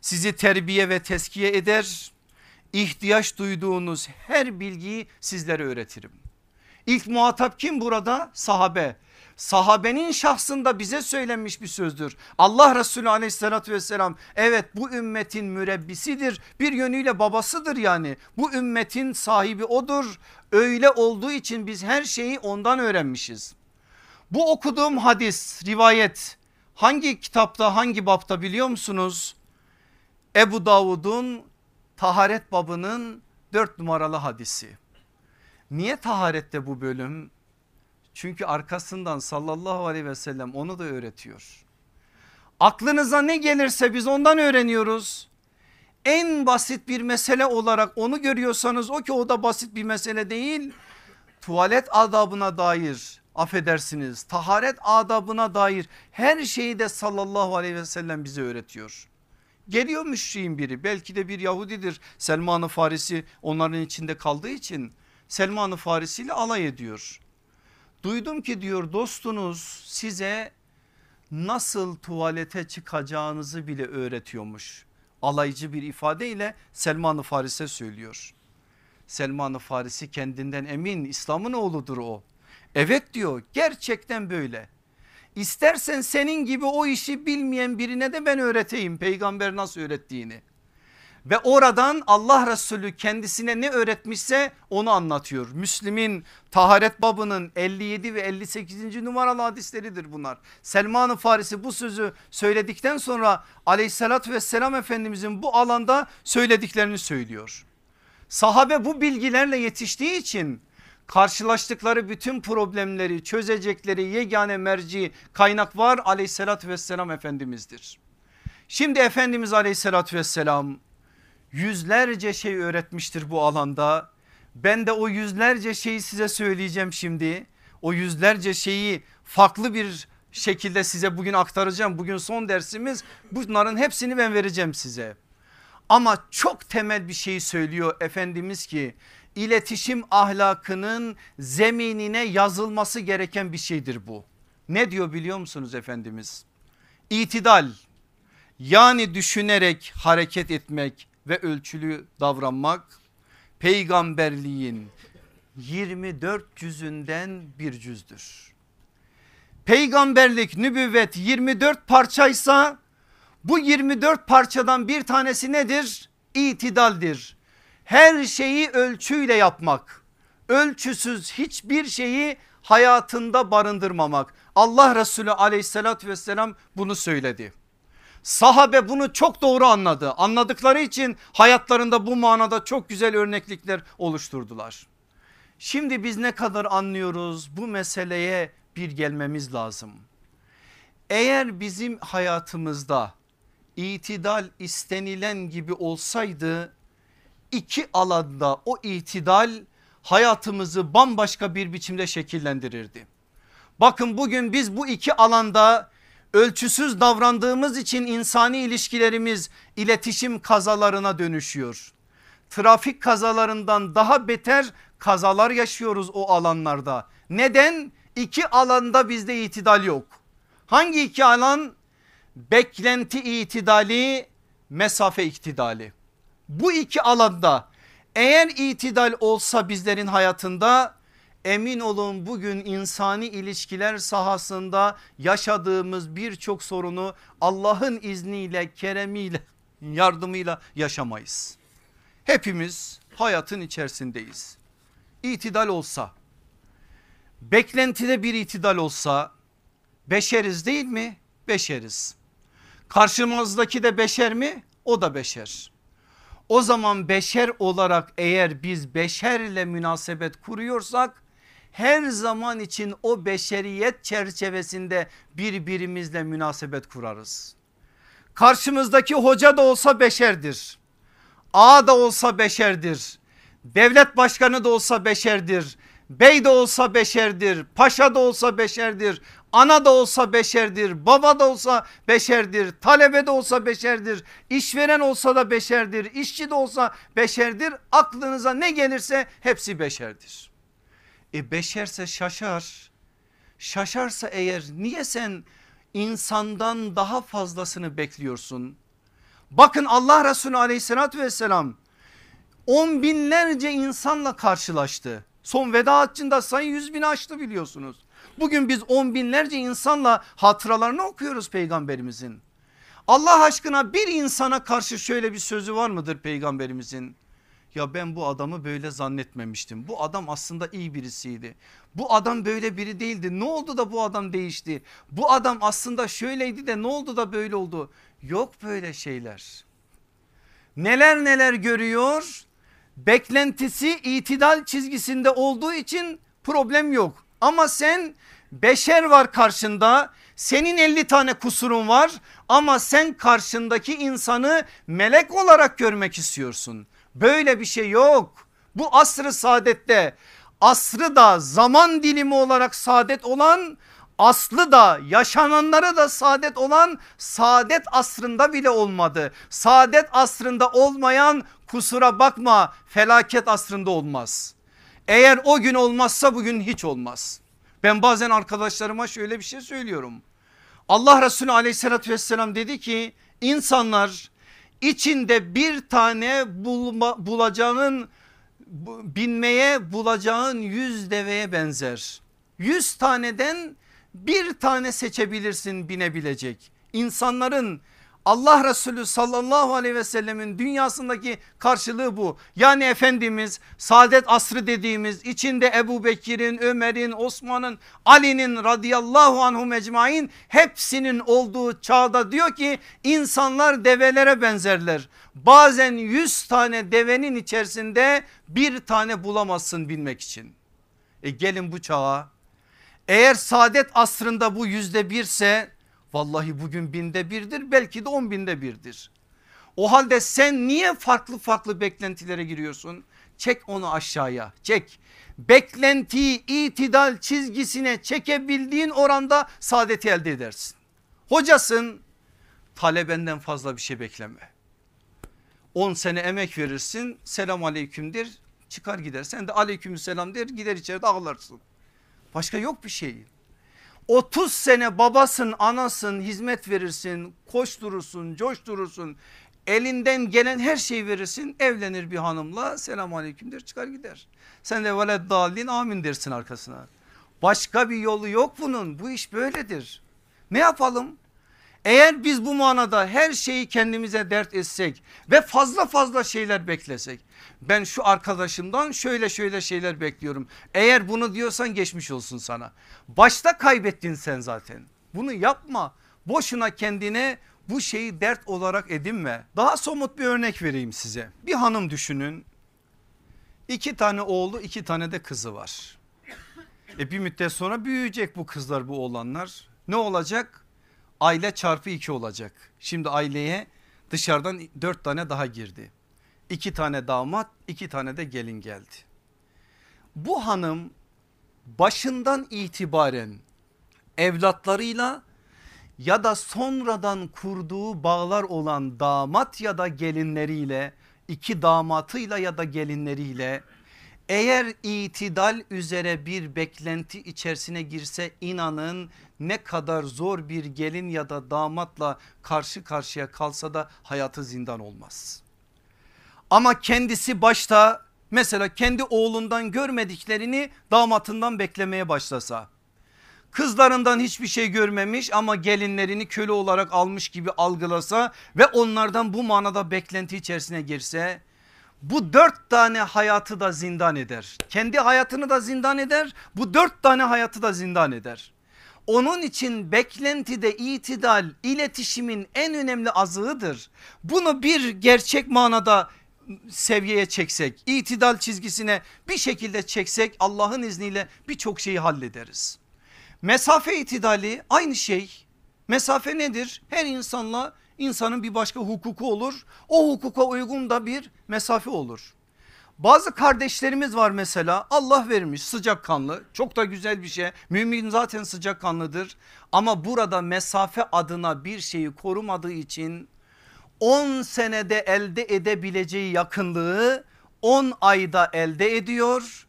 Sizi terbiye ve teskiye eder. ihtiyaç duyduğunuz her bilgiyi sizlere öğretirim. İlk muhatap kim burada? Sahabe sahabenin şahsında bize söylenmiş bir sözdür. Allah Resulü aleyhissalatü vesselam evet bu ümmetin mürebbisidir bir yönüyle babasıdır yani bu ümmetin sahibi odur öyle olduğu için biz her şeyi ondan öğrenmişiz. Bu okuduğum hadis rivayet hangi kitapta hangi bapta biliyor musunuz? Ebu Davud'un taharet babının dört numaralı hadisi. Niye taharette bu bölüm? Çünkü arkasından sallallahu aleyhi ve sellem onu da öğretiyor. Aklınıza ne gelirse biz ondan öğreniyoruz. En basit bir mesele olarak onu görüyorsanız o ki o da basit bir mesele değil. Tuvalet adabına dair affedersiniz taharet adabına dair her şeyi de sallallahu aleyhi ve sellem bize öğretiyor. Geliyor müşriğin biri belki de bir Yahudidir Selman-ı Farisi onların içinde kaldığı için Selman-ı Farisi ile alay ediyor. Duydum ki diyor dostunuz size nasıl tuvalete çıkacağınızı bile öğretiyormuş. Alaycı bir ifadeyle Selman-ı Faris'e söylüyor. Selman-ı Farisi kendinden emin İslam'ın oğludur o. Evet diyor gerçekten böyle. İstersen senin gibi o işi bilmeyen birine de ben öğreteyim peygamber nasıl öğrettiğini. Ve oradan Allah Resulü kendisine ne öğretmişse onu anlatıyor. Müslim'in taharet babının 57 ve 58. numaralı hadisleridir bunlar. Selman-ı Farisi bu sözü söyledikten sonra aleyhissalatü vesselam efendimizin bu alanda söylediklerini söylüyor. Sahabe bu bilgilerle yetiştiği için karşılaştıkları bütün problemleri çözecekleri yegane merci kaynak var aleyhissalatü vesselam efendimizdir. Şimdi Efendimiz aleyhissalatü vesselam yüzlerce şey öğretmiştir bu alanda. Ben de o yüzlerce şeyi size söyleyeceğim şimdi. O yüzlerce şeyi farklı bir şekilde size bugün aktaracağım. Bugün son dersimiz bunların hepsini ben vereceğim size. Ama çok temel bir şey söylüyor Efendimiz ki iletişim ahlakının zeminine yazılması gereken bir şeydir bu. Ne diyor biliyor musunuz Efendimiz? İtidal yani düşünerek hareket etmek ve ölçülü davranmak peygamberliğin 24 cüzünden bir cüzdür. Peygamberlik nübüvvet 24 parçaysa bu 24 parçadan bir tanesi nedir? İtidaldir. Her şeyi ölçüyle yapmak. Ölçüsüz hiçbir şeyi hayatında barındırmamak. Allah Resulü aleyhissalatü vesselam bunu söyledi. Sahabe bunu çok doğru anladı. Anladıkları için hayatlarında bu manada çok güzel örneklikler oluşturdular. Şimdi biz ne kadar anlıyoruz bu meseleye bir gelmemiz lazım. Eğer bizim hayatımızda itidal istenilen gibi olsaydı iki alanda o itidal hayatımızı bambaşka bir biçimde şekillendirirdi. Bakın bugün biz bu iki alanda ölçüsüz davrandığımız için insani ilişkilerimiz iletişim kazalarına dönüşüyor. Trafik kazalarından daha beter kazalar yaşıyoruz o alanlarda. Neden? İki alanda bizde itidal yok. Hangi iki alan? Beklenti itidali, mesafe iktidali. Bu iki alanda eğer itidal olsa bizlerin hayatında Emin olun bugün insani ilişkiler sahasında yaşadığımız birçok sorunu Allah'ın izniyle, keremiyle, yardımıyla yaşamayız. Hepimiz hayatın içerisindeyiz. İtidal olsa, beklentide bir itidal olsa beşeriz değil mi? Beşeriz. Karşımızdaki de beşer mi? O da beşer. O zaman beşer olarak eğer biz beşerle münasebet kuruyorsak her zaman için o beşeriyet çerçevesinde birbirimizle münasebet kurarız. Karşımızdaki hoca da olsa beşerdir. Ağa da olsa beşerdir. Devlet başkanı da olsa beşerdir. Bey de olsa beşerdir. Paşa da olsa beşerdir. Ana da olsa beşerdir. Baba da olsa beşerdir. Talebe de olsa beşerdir. işveren olsa da beşerdir. işçi de olsa beşerdir. Aklınıza ne gelirse hepsi beşerdir. E beşerse şaşar. Şaşarsa eğer niye sen insandan daha fazlasını bekliyorsun? Bakın Allah Resulü aleyhissalatü vesselam on binlerce insanla karşılaştı. Son veda haccında sayı yüz bin aştı biliyorsunuz. Bugün biz on binlerce insanla hatıralarını okuyoruz peygamberimizin. Allah aşkına bir insana karşı şöyle bir sözü var mıdır peygamberimizin? Ya ben bu adamı böyle zannetmemiştim. Bu adam aslında iyi birisiydi. Bu adam böyle biri değildi. Ne oldu da bu adam değişti? Bu adam aslında şöyleydi de ne oldu da böyle oldu? Yok böyle şeyler. Neler neler görüyor? Beklentisi itidal çizgisinde olduğu için problem yok. Ama sen beşer var karşında senin 50 tane kusurun var ama sen karşındaki insanı melek olarak görmek istiyorsun. Böyle bir şey yok. Bu asrı saadette asrı da zaman dilimi olarak saadet olan aslı da yaşananları da saadet olan saadet asrında bile olmadı. Saadet asrında olmayan kusura bakma felaket asrında olmaz. Eğer o gün olmazsa bugün hiç olmaz. Ben bazen arkadaşlarıma şöyle bir şey söylüyorum. Allah Resulü aleyhissalatü vesselam dedi ki insanlar içinde bir tane bulma, bulacağın binmeye bulacağın yüz deveye benzer. Yüz taneden bir tane seçebilirsin binebilecek. İnsanların Allah Resulü sallallahu aleyhi ve sellemin dünyasındaki karşılığı bu. Yani Efendimiz saadet asrı dediğimiz içinde Ebu Bekir'in, Ömer'in, Osman'ın, Ali'nin radıyallahu anhu mecmain hepsinin olduğu çağda diyor ki insanlar develere benzerler. Bazen yüz tane devenin içerisinde bir tane bulamazsın binmek için. E gelin bu çağa eğer saadet asrında bu yüzde birse Vallahi bugün binde birdir belki de on binde birdir. O halde sen niye farklı farklı beklentilere giriyorsun? Çek onu aşağıya çek. Beklentiyi itidal çizgisine çekebildiğin oranda saadeti elde edersin. Hocasın talebenden fazla bir şey bekleme. 10 sene emek verirsin selam aleykümdir çıkar gider. Sen de aleyküm selam der gider içeride ağlarsın. Başka yok bir şey. 30 sene babasın anasın hizmet verirsin koşturursun coşturursun elinden gelen her şeyi verirsin evlenir bir hanımla selam aleyküm der çıkar gider. Sen de veled dalin amin dersin arkasına. Başka bir yolu yok bunun bu iş böyledir. Ne yapalım? Eğer biz bu manada her şeyi kendimize dert etsek ve fazla fazla şeyler beklesek ben şu arkadaşımdan şöyle şöyle şeyler bekliyorum. Eğer bunu diyorsan geçmiş olsun sana. Başta kaybettin sen zaten. Bunu yapma. Boşuna kendine bu şeyi dert olarak edinme. Daha somut bir örnek vereyim size. Bir hanım düşünün. İki tane oğlu iki tane de kızı var. E bir müddet sonra büyüyecek bu kızlar bu oğlanlar. Ne olacak? Aile çarpı iki olacak. Şimdi aileye dışarıdan dört tane daha girdi iki tane damat iki tane de gelin geldi. Bu hanım başından itibaren evlatlarıyla ya da sonradan kurduğu bağlar olan damat ya da gelinleriyle iki damatıyla ya da gelinleriyle eğer itidal üzere bir beklenti içerisine girse inanın ne kadar zor bir gelin ya da damatla karşı karşıya kalsa da hayatı zindan olmaz. Ama kendisi başta mesela kendi oğlundan görmediklerini damatından beklemeye başlasa. Kızlarından hiçbir şey görmemiş ama gelinlerini köle olarak almış gibi algılasa ve onlardan bu manada beklenti içerisine girse bu dört tane hayatı da zindan eder. Kendi hayatını da zindan eder bu dört tane hayatı da zindan eder. Onun için beklentide itidal iletişimin en önemli azığıdır. Bunu bir gerçek manada seviyeye çeksek, itidal çizgisine bir şekilde çeksek Allah'ın izniyle birçok şeyi hallederiz. Mesafe itidali aynı şey. Mesafe nedir? Her insanla insanın bir başka hukuku olur. O hukuka uygun da bir mesafe olur. Bazı kardeşlerimiz var mesela Allah vermiş sıcakkanlı çok da güzel bir şey. Mümin zaten sıcakkanlıdır ama burada mesafe adına bir şeyi korumadığı için 10 senede elde edebileceği yakınlığı 10 ayda elde ediyor.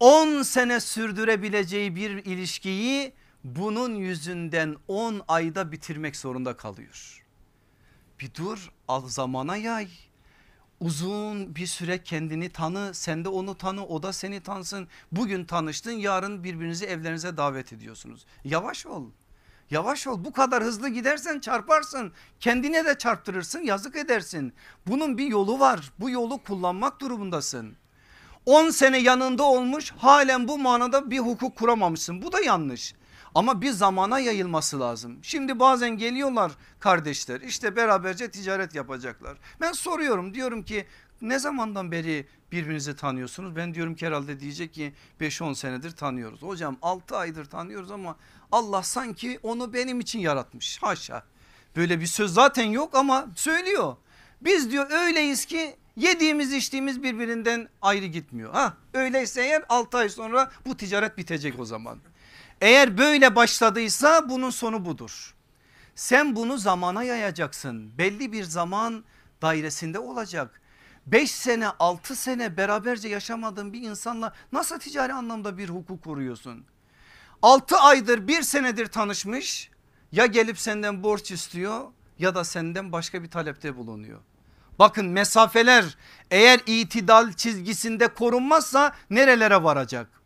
10 sene sürdürebileceği bir ilişkiyi bunun yüzünden 10 ayda bitirmek zorunda kalıyor. Bir dur al zamana yay. Uzun bir süre kendini tanı sen de onu tanı o da seni tansın. Bugün tanıştın yarın birbirinizi evlerinize davet ediyorsunuz. Yavaş ol. Yavaş ol bu kadar hızlı gidersen çarparsın kendine de çarptırırsın yazık edersin. Bunun bir yolu var bu yolu kullanmak durumundasın. 10 sene yanında olmuş halen bu manada bir hukuk kuramamışsın bu da yanlış. Ama bir zamana yayılması lazım. Şimdi bazen geliyorlar kardeşler işte beraberce ticaret yapacaklar. Ben soruyorum diyorum ki ne zamandan beri birbirinizi tanıyorsunuz? Ben diyorum ki herhalde diyecek ki 5-10 senedir tanıyoruz. Hocam 6 aydır tanıyoruz ama Allah sanki onu benim için yaratmış haşa. Böyle bir söz zaten yok ama söylüyor. Biz diyor öyleyiz ki yediğimiz içtiğimiz birbirinden ayrı gitmiyor. Ha öyleyse eğer 6 ay sonra bu ticaret bitecek o zaman. Eğer böyle başladıysa bunun sonu budur. Sen bunu zamana yayacaksın. Belli bir zaman dairesinde olacak. 5 sene 6 sene beraberce yaşamadığın bir insanla nasıl ticari anlamda bir hukuk kuruyorsun? 6 aydır bir senedir tanışmış ya gelip senden borç istiyor ya da senden başka bir talepte bulunuyor. Bakın mesafeler eğer itidal çizgisinde korunmazsa nerelere varacak?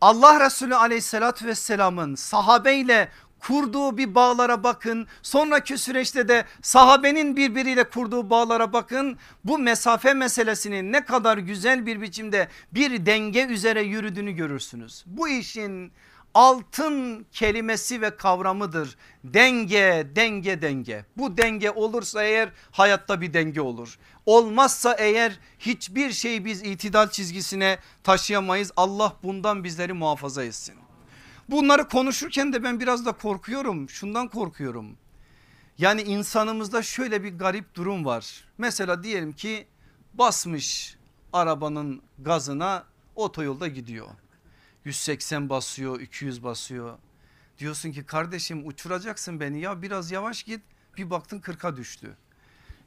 Allah Resulü aleyhissalatü vesselamın sahabeyle kurduğu bir bağlara bakın. Sonraki süreçte de sahabenin birbiriyle kurduğu bağlara bakın. Bu mesafe meselesinin ne kadar güzel bir biçimde bir denge üzere yürüdüğünü görürsünüz. Bu işin altın kelimesi ve kavramıdır. Denge, denge, denge. Bu denge olursa eğer hayatta bir denge olur. Olmazsa eğer hiçbir şey biz itidal çizgisine taşıyamayız. Allah bundan bizleri muhafaza etsin. Bunları konuşurken de ben biraz da korkuyorum. Şundan korkuyorum. Yani insanımızda şöyle bir garip durum var. Mesela diyelim ki basmış arabanın gazına otoyolda gidiyor. 180 basıyor 200 basıyor. Diyorsun ki kardeşim uçuracaksın beni ya biraz yavaş git bir baktın 40'a düştü.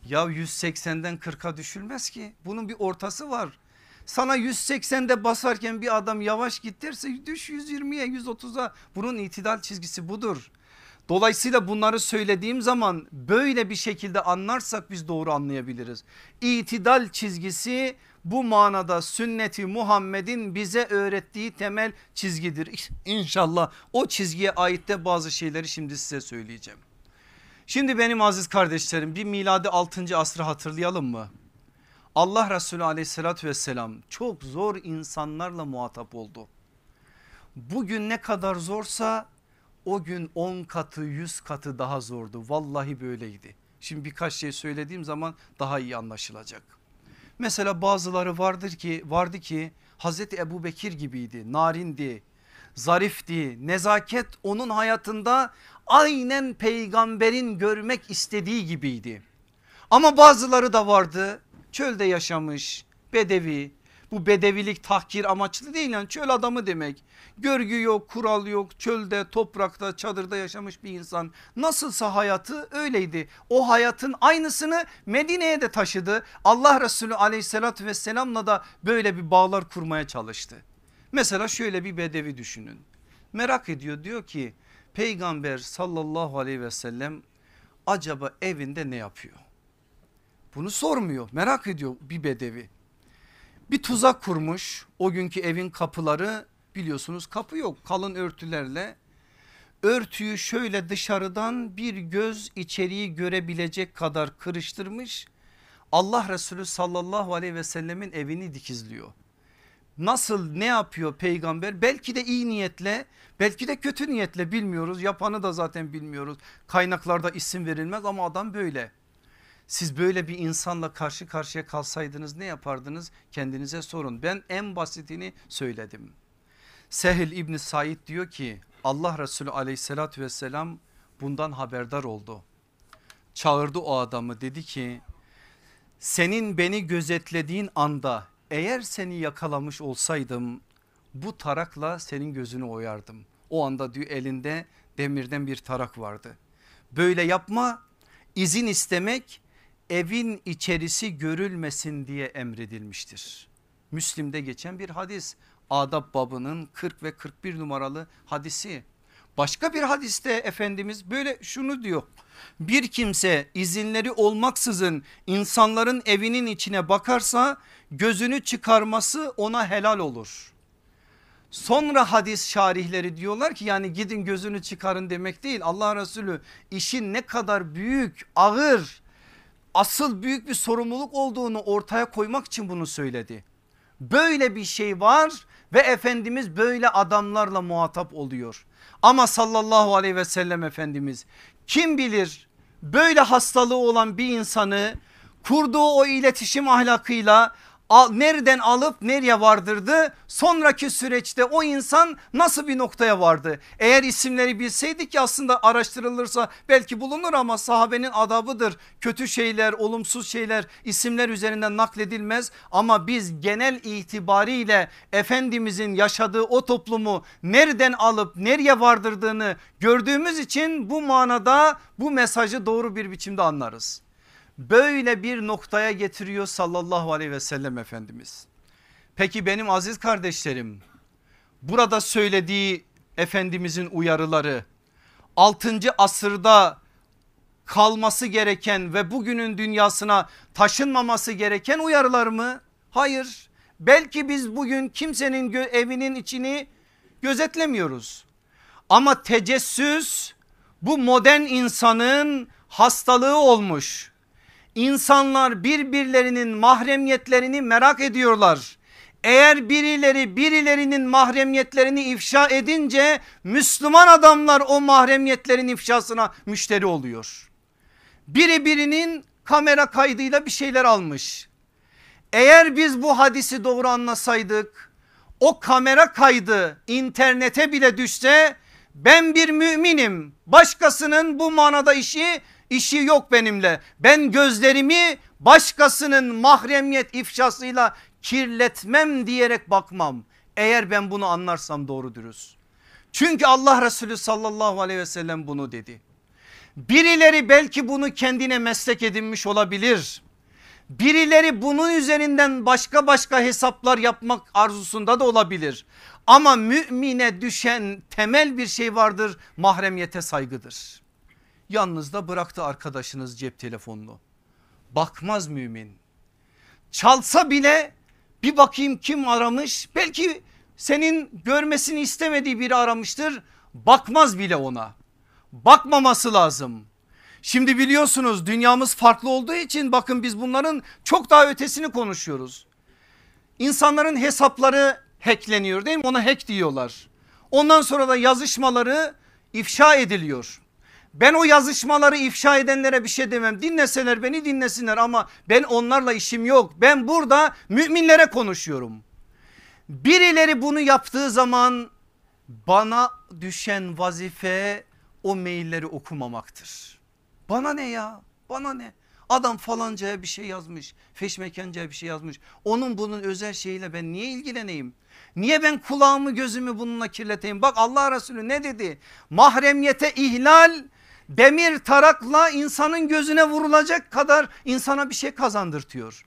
Ya 180'den 40'a düşülmez ki bunun bir ortası var. Sana 180'de basarken bir adam yavaş git derse düş 120'ye 130'a bunun itidal çizgisi budur. Dolayısıyla bunları söylediğim zaman böyle bir şekilde anlarsak biz doğru anlayabiliriz. İtidal çizgisi bu manada sünneti Muhammed'in bize öğrettiği temel çizgidir. İnşallah o çizgiye ait de bazı şeyleri şimdi size söyleyeceğim. Şimdi benim aziz kardeşlerim bir miladi 6. asrı hatırlayalım mı? Allah Resulü aleyhissalatü vesselam çok zor insanlarla muhatap oldu. Bugün ne kadar zorsa o gün 10 katı 100 katı daha zordu. Vallahi böyleydi. Şimdi birkaç şey söylediğim zaman daha iyi anlaşılacak. Mesela bazıları vardır ki vardı ki Hazreti Ebu Bekir gibiydi narindi zarifti nezaket onun hayatında aynen peygamberin görmek istediği gibiydi. Ama bazıları da vardı çölde yaşamış bedevi bu bedevilik tahkir amaçlı değil yani çöl adamı demek. Görgü yok kural yok çölde toprakta çadırda yaşamış bir insan. Nasılsa hayatı öyleydi. O hayatın aynısını Medine'ye de taşıdı. Allah Resulü aleyhissalatü vesselamla da böyle bir bağlar kurmaya çalıştı. Mesela şöyle bir bedevi düşünün. Merak ediyor diyor ki peygamber sallallahu aleyhi ve sellem acaba evinde ne yapıyor? Bunu sormuyor merak ediyor bir bedevi bir tuzak kurmuş. O günkü evin kapıları biliyorsunuz kapı yok kalın örtülerle. Örtüyü şöyle dışarıdan bir göz içeriği görebilecek kadar kırıştırmış. Allah Resulü sallallahu aleyhi ve sellemin evini dikizliyor. Nasıl ne yapıyor peygamber belki de iyi niyetle belki de kötü niyetle bilmiyoruz yapanı da zaten bilmiyoruz kaynaklarda isim verilmez ama adam böyle Siz böyle bir insanla karşı karşıya kalsaydınız ne yapardınız? Kendinize sorun. Ben en basitini söyledim. Sehil İbni Said diyor ki Allah Resulü aleyhissalatü vesselam bundan haberdar oldu. Çağırdı o adamı dedi ki senin beni gözetlediğin anda eğer seni yakalamış olsaydım bu tarakla senin gözünü oyardım. O anda diyor elinde demirden bir tarak vardı. Böyle yapma izin istemek evin içerisi görülmesin diye emredilmiştir. Müslim'de geçen bir hadis adab babının 40 ve 41 numaralı hadisi. Başka bir hadiste Efendimiz böyle şunu diyor. Bir kimse izinleri olmaksızın insanların evinin içine bakarsa gözünü çıkarması ona helal olur. Sonra hadis şarihleri diyorlar ki yani gidin gözünü çıkarın demek değil. Allah Resulü işin ne kadar büyük ağır asıl büyük bir sorumluluk olduğunu ortaya koymak için bunu söyledi. Böyle bir şey var ve Efendimiz böyle adamlarla muhatap oluyor. Ama sallallahu aleyhi ve sellem Efendimiz kim bilir böyle hastalığı olan bir insanı kurduğu o iletişim ahlakıyla nereden alıp nereye vardırdı? Sonraki süreçte o insan nasıl bir noktaya vardı? Eğer isimleri bilseydik ki aslında araştırılırsa belki bulunur ama sahabenin adabıdır. Kötü şeyler, olumsuz şeyler isimler üzerinden nakledilmez ama biz genel itibariyle Efendimizin yaşadığı o toplumu nereden alıp nereye vardırdığını gördüğümüz için bu manada bu mesajı doğru bir biçimde anlarız böyle bir noktaya getiriyor sallallahu aleyhi ve sellem Efendimiz. Peki benim aziz kardeşlerim burada söylediği Efendimizin uyarıları 6. asırda kalması gereken ve bugünün dünyasına taşınmaması gereken uyarılar mı? Hayır. Belki biz bugün kimsenin evinin içini gözetlemiyoruz. Ama tecessüs bu modern insanın hastalığı olmuş. İnsanlar birbirlerinin mahremiyetlerini merak ediyorlar. Eğer birileri birilerinin mahremiyetlerini ifşa edince Müslüman adamlar o mahremiyetlerin ifşasına müşteri oluyor. Biri birinin kamera kaydıyla bir şeyler almış. Eğer biz bu hadisi doğru anlasaydık o kamera kaydı internete bile düşse ben bir müminim başkasının bu manada işi işi yok benimle. Ben gözlerimi başkasının mahremiyet ifşasıyla kirletmem diyerek bakmam. Eğer ben bunu anlarsam doğru dürüst. Çünkü Allah Resulü sallallahu aleyhi ve sellem bunu dedi. Birileri belki bunu kendine meslek edinmiş olabilir. Birileri bunun üzerinden başka başka hesaplar yapmak arzusunda da olabilir. Ama mümine düşen temel bir şey vardır mahremiyete saygıdır. Yalnız da bıraktı arkadaşınız cep telefonunu. Bakmaz mümin. Çalsa bile bir bakayım kim aramış. Belki senin görmesini istemediği biri aramıştır. Bakmaz bile ona. Bakmaması lazım. Şimdi biliyorsunuz dünyamız farklı olduğu için bakın biz bunların çok daha ötesini konuşuyoruz. İnsanların hesapları hackleniyor değil mi? Ona hack diyorlar. Ondan sonra da yazışmaları ifşa ediliyor. Ben o yazışmaları ifşa edenlere bir şey demem. Dinleseler beni dinlesinler ama ben onlarla işim yok. Ben burada müminlere konuşuyorum. Birileri bunu yaptığı zaman bana düşen vazife o mailleri okumamaktır. Bana ne ya? Bana ne? Adam falancaya bir şey yazmış. Feşmekancaya bir şey yazmış. Onun bunun özel şeyiyle ben niye ilgileneyim? Niye ben kulağımı gözümü bununla kirleteyim? Bak Allah Resulü ne dedi? Mahremiyete ihlal demir tarakla insanın gözüne vurulacak kadar insana bir şey kazandırtıyor.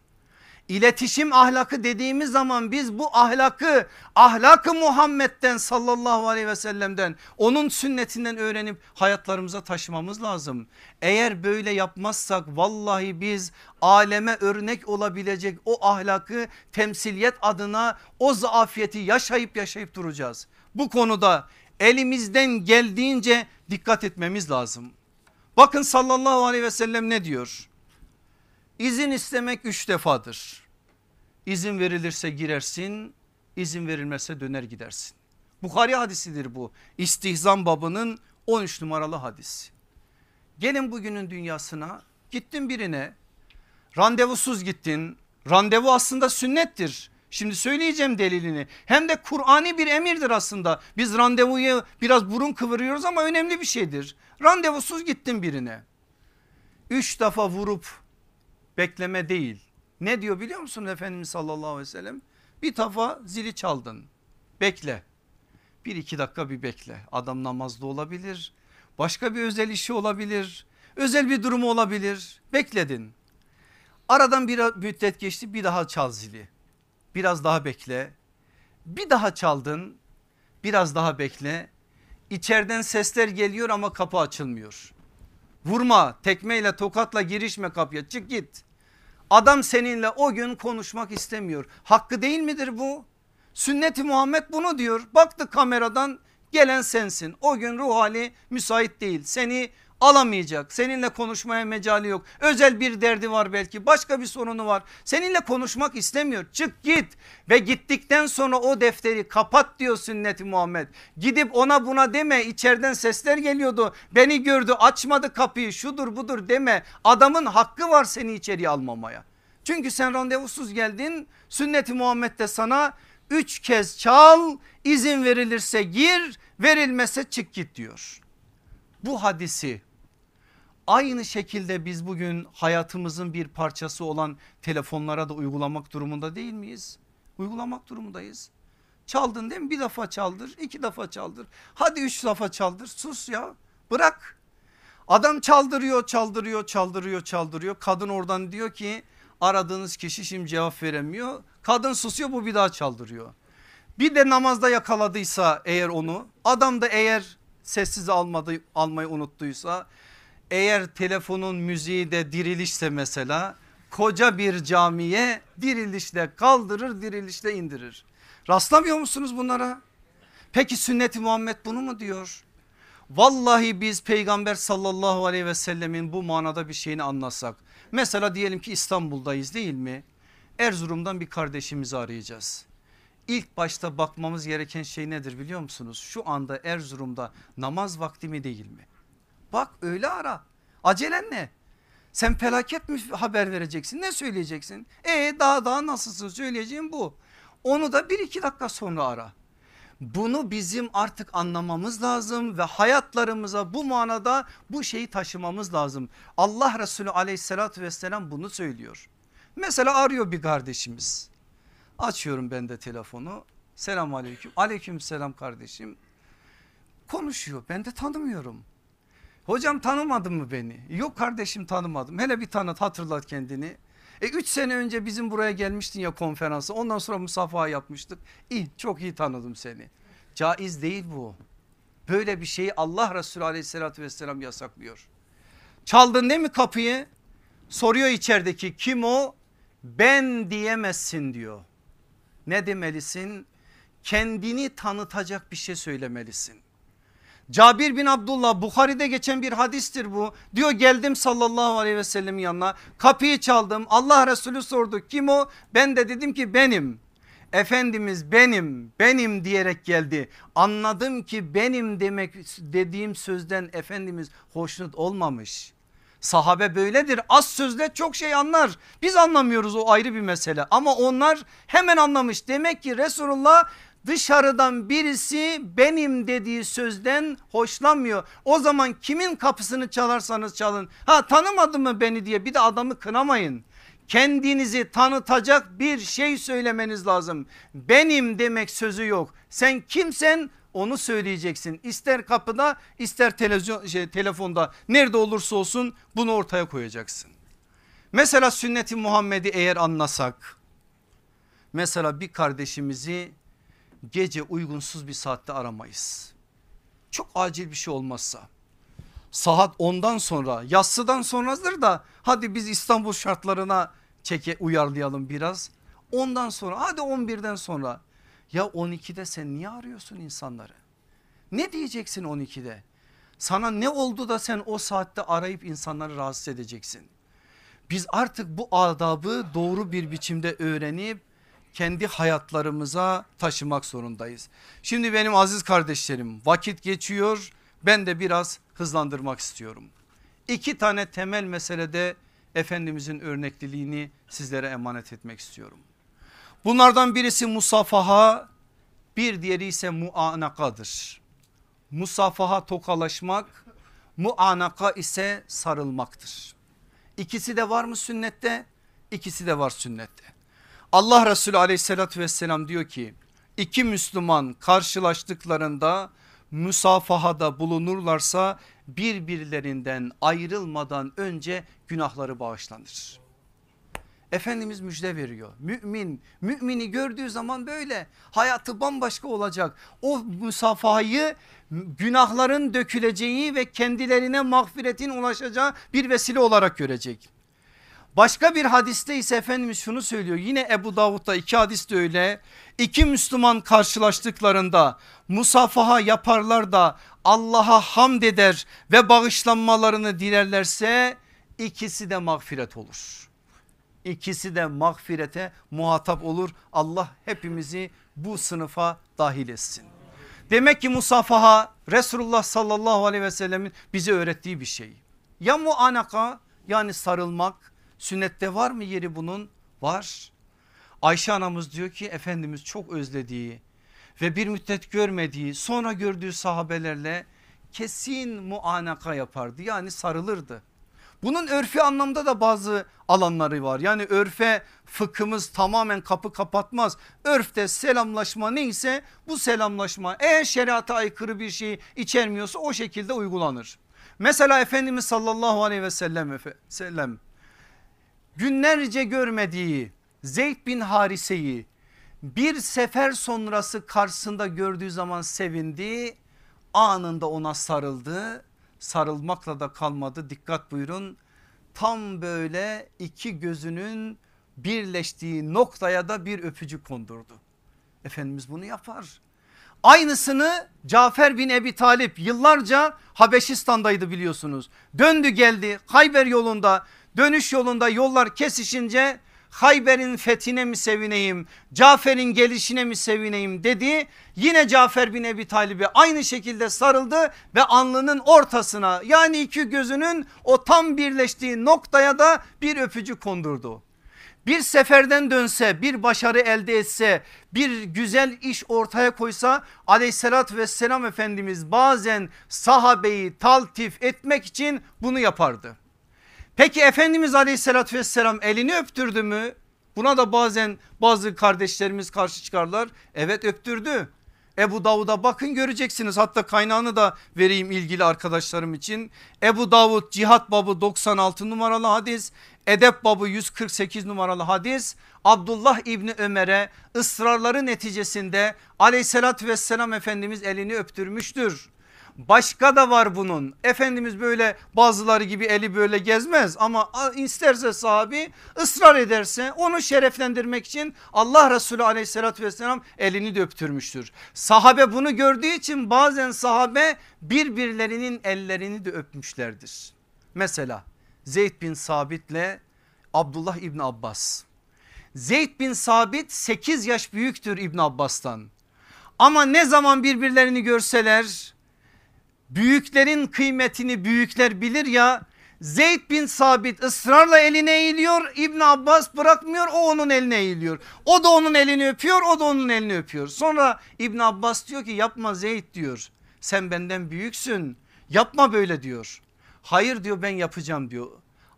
İletişim ahlakı dediğimiz zaman biz bu ahlakı ahlakı Muhammed'den sallallahu aleyhi ve sellem'den onun sünnetinden öğrenip hayatlarımıza taşımamız lazım. Eğer böyle yapmazsak vallahi biz aleme örnek olabilecek o ahlakı temsiliyet adına o zaafiyeti yaşayıp yaşayıp duracağız. Bu konuda elimizden geldiğince dikkat etmemiz lazım. Bakın sallallahu aleyhi ve sellem ne diyor? İzin istemek üç defadır. İzin verilirse girersin, izin verilmezse döner gidersin. Bukhari hadisidir bu. İstihzam babının 13 numaralı hadisi. Gelin bugünün dünyasına gittin birine Randevusuz gittin. Randevu aslında sünnettir. Şimdi söyleyeceğim delilini. Hem de Kur'ani bir emirdir aslında. Biz randevuyu biraz burun kıvırıyoruz ama önemli bir şeydir. Randevusuz gittin birine. Üç defa vurup bekleme değil. Ne diyor biliyor musun Efendimiz sallallahu aleyhi ve sellem? Bir defa zili çaldın. Bekle. Bir iki dakika bir bekle. Adam namazda olabilir. Başka bir özel işi olabilir. Özel bir durumu olabilir. Bekledin. Aradan bir müddet geçti bir daha çal zili. Biraz daha bekle. Bir daha çaldın. Biraz daha bekle. İçeriden sesler geliyor ama kapı açılmıyor. Vurma tekmeyle tokatla girişme kapıya çık git. Adam seninle o gün konuşmak istemiyor. Hakkı değil midir bu? Sünneti Muhammed bunu diyor. Baktı kameradan gelen sensin. O gün ruh hali müsait değil. Seni alamayacak. Seninle konuşmaya mecali yok. Özel bir derdi var belki başka bir sorunu var. Seninle konuşmak istemiyor. Çık git ve gittikten sonra o defteri kapat diyor sünneti Muhammed. Gidip ona buna deme içeriden sesler geliyordu. Beni gördü açmadı kapıyı şudur budur deme. Adamın hakkı var seni içeriye almamaya. Çünkü sen randevusuz geldin sünneti Muhammed de sana üç kez çal izin verilirse gir verilmese çık git diyor. Bu hadisi aynı şekilde biz bugün hayatımızın bir parçası olan telefonlara da uygulamak durumunda değil miyiz? Uygulamak durumundayız. Çaldın değil mi? Bir defa çaldır, iki defa çaldır. Hadi üç defa çaldır. Sus ya. Bırak. Adam çaldırıyor, çaldırıyor, çaldırıyor, çaldırıyor. Kadın oradan diyor ki aradığınız kişi şimdi cevap veremiyor. Kadın susuyor bu bir daha çaldırıyor. Bir de namazda yakaladıysa eğer onu adam da eğer sessiz almadı, almayı unuttuysa eğer telefonun müziği de dirilişse mesela koca bir camiye dirilişle kaldırır dirilişle indirir. Rastlamıyor musunuz bunlara? Peki sünneti Muhammed bunu mu diyor? Vallahi biz peygamber sallallahu aleyhi ve sellemin bu manada bir şeyini anlasak. Mesela diyelim ki İstanbul'dayız değil mi? Erzurum'dan bir kardeşimizi arayacağız. İlk başta bakmamız gereken şey nedir biliyor musunuz? Şu anda Erzurum'da namaz vakti mi değil mi? Bak öyle ara. Acelen ne? Sen felaket mi haber vereceksin? Ne söyleyeceksin? E daha daha nasılsın söyleyeceğim bu. Onu da bir iki dakika sonra ara. Bunu bizim artık anlamamız lazım ve hayatlarımıza bu manada bu şeyi taşımamız lazım. Allah Resulü aleyhissalatü vesselam bunu söylüyor. Mesela arıyor bir kardeşimiz. Açıyorum ben de telefonu. Selam aleyküm. Aleyküm selam kardeşim. Konuşuyor ben de tanımıyorum. Hocam tanımadın mı beni? Yok kardeşim tanımadım. Hele bir tanıt hatırlat kendini. E 3 sene önce bizim buraya gelmiştin ya konferansa ondan sonra musafaha yapmıştık. İyi çok iyi tanıdım seni. Caiz değil bu. Böyle bir şeyi Allah Resulü aleyhissalatü vesselam yasaklıyor. Çaldın değil mi kapıyı? Soruyor içerideki kim o? Ben diyemezsin diyor. Ne demelisin? Kendini tanıtacak bir şey söylemelisin. Cabir bin Abdullah Bukhari'de geçen bir hadistir bu. Diyor geldim sallallahu aleyhi ve sellem yanına kapıyı çaldım Allah Resulü sordu kim o? Ben de dedim ki benim. Efendimiz benim benim diyerek geldi. Anladım ki benim demek dediğim sözden Efendimiz hoşnut olmamış. Sahabe böyledir az sözle çok şey anlar. Biz anlamıyoruz o ayrı bir mesele ama onlar hemen anlamış. Demek ki Resulullah dışarıdan birisi benim dediği sözden hoşlanmıyor. O zaman kimin kapısını çalarsanız çalın. Ha tanımadı mı beni diye bir de adamı kınamayın. Kendinizi tanıtacak bir şey söylemeniz lazım. Benim demek sözü yok. Sen kimsen onu söyleyeceksin. İster kapıda ister televizyon şey, telefonda nerede olursa olsun bunu ortaya koyacaksın. Mesela sünneti Muhammed'i eğer anlasak mesela bir kardeşimizi gece uygunsuz bir saatte aramayız. Çok acil bir şey olmazsa saat ondan sonra yassıdan sonradır da hadi biz İstanbul şartlarına çeke uyarlayalım biraz. Ondan sonra hadi 11'den sonra ya 12'de sen niye arıyorsun insanları? Ne diyeceksin 12'de? Sana ne oldu da sen o saatte arayıp insanları rahatsız edeceksin? Biz artık bu adabı doğru bir biçimde öğrenip kendi hayatlarımıza taşımak zorundayız. Şimdi benim aziz kardeşlerim vakit geçiyor ben de biraz hızlandırmak istiyorum. İki tane temel meselede Efendimizin örnekliliğini sizlere emanet etmek istiyorum. Bunlardan birisi musafaha bir diğeri ise muanakadır. Musafaha tokalaşmak muanaka ise sarılmaktır. İkisi de var mı sünnette? İkisi de var sünnette. Allah Resulü aleyhissalatü vesselam diyor ki iki Müslüman karşılaştıklarında musafahada bulunurlarsa birbirlerinden ayrılmadan önce günahları bağışlanır. Efendimiz müjde veriyor. Mümin, mümini gördüğü zaman böyle hayatı bambaşka olacak. O musafayı günahların döküleceği ve kendilerine mağfiretin ulaşacağı bir vesile olarak görecek. Başka bir hadiste ise Efendimiz şunu söylüyor yine Ebu Davud'da iki hadis de öyle. İki Müslüman karşılaştıklarında musafaha yaparlar da Allah'a hamd eder ve bağışlanmalarını dilerlerse ikisi de mağfiret olur. İkisi de mağfirete muhatap olur. Allah hepimizi bu sınıfa dahil etsin. Demek ki musafaha Resulullah sallallahu aleyhi ve sellemin bize öğrettiği bir şey. Ya muanaka yani sarılmak sünnette var mı yeri bunun? Var. Ayşe anamız diyor ki Efendimiz çok özlediği ve bir müddet görmediği sonra gördüğü sahabelerle kesin muanaka yapardı yani sarılırdı. Bunun örfi anlamda da bazı alanları var. Yani örfe fıkhımız tamamen kapı kapatmaz. Örfte selamlaşma neyse bu selamlaşma eğer şeriata aykırı bir şey içermiyorsa o şekilde uygulanır. Mesela Efendimiz sallallahu aleyhi ve sellem, sellem günlerce görmediği Zeyd bin Harise'yi bir sefer sonrası karşısında gördüğü zaman sevindi. Anında ona sarıldı. Sarılmakla da kalmadı dikkat buyurun. Tam böyle iki gözünün birleştiği noktaya da bir öpücük kondurdu. Efendimiz bunu yapar. Aynısını Cafer bin Ebi Talip yıllarca Habeşistan'daydı biliyorsunuz. Döndü geldi Hayber yolunda dönüş yolunda yollar kesişince Hayber'in fethine mi sevineyim Cafer'in gelişine mi sevineyim dedi. Yine Cafer bin Ebi Talib'e aynı şekilde sarıldı ve alnının ortasına yani iki gözünün o tam birleştiği noktaya da bir öpücük kondurdu. Bir seferden dönse bir başarı elde etse bir güzel iş ortaya koysa aleyhissalatü vesselam Efendimiz bazen sahabeyi taltif etmek için bunu yapardı. Peki Efendimiz aleyhissalatü vesselam elini öptürdü mü? Buna da bazen bazı kardeşlerimiz karşı çıkarlar. Evet öptürdü. Ebu Davud'a bakın göreceksiniz hatta kaynağını da vereyim ilgili arkadaşlarım için. Ebu Davud cihat babı 96 numaralı hadis edep babı 148 numaralı hadis Abdullah İbni Ömer'e ısrarları neticesinde aleyhissalatü vesselam Efendimiz elini öptürmüştür. Başka da var bunun. Efendimiz böyle bazıları gibi eli böyle gezmez ama isterse sahabi ısrar ederse onu şereflendirmek için Allah Resulü aleyhissalatü vesselam elini döptürmüştür. Sahabe bunu gördüğü için bazen sahabe birbirlerinin ellerini de öpmüşlerdir. Mesela Zeyd bin Sabit'le Abdullah İbni Abbas. Zeyd bin Sabit 8 yaş büyüktür İbn Abbas'tan. Ama ne zaman birbirlerini görseler büyüklerin kıymetini büyükler bilir ya Zeyd bin Sabit ısrarla eline eğiliyor İbn Abbas bırakmıyor o onun eline eğiliyor. O da onun elini öpüyor o da onun elini öpüyor. Sonra İbn Abbas diyor ki yapma Zeyd diyor sen benden büyüksün yapma böyle diyor. Hayır diyor ben yapacağım diyor.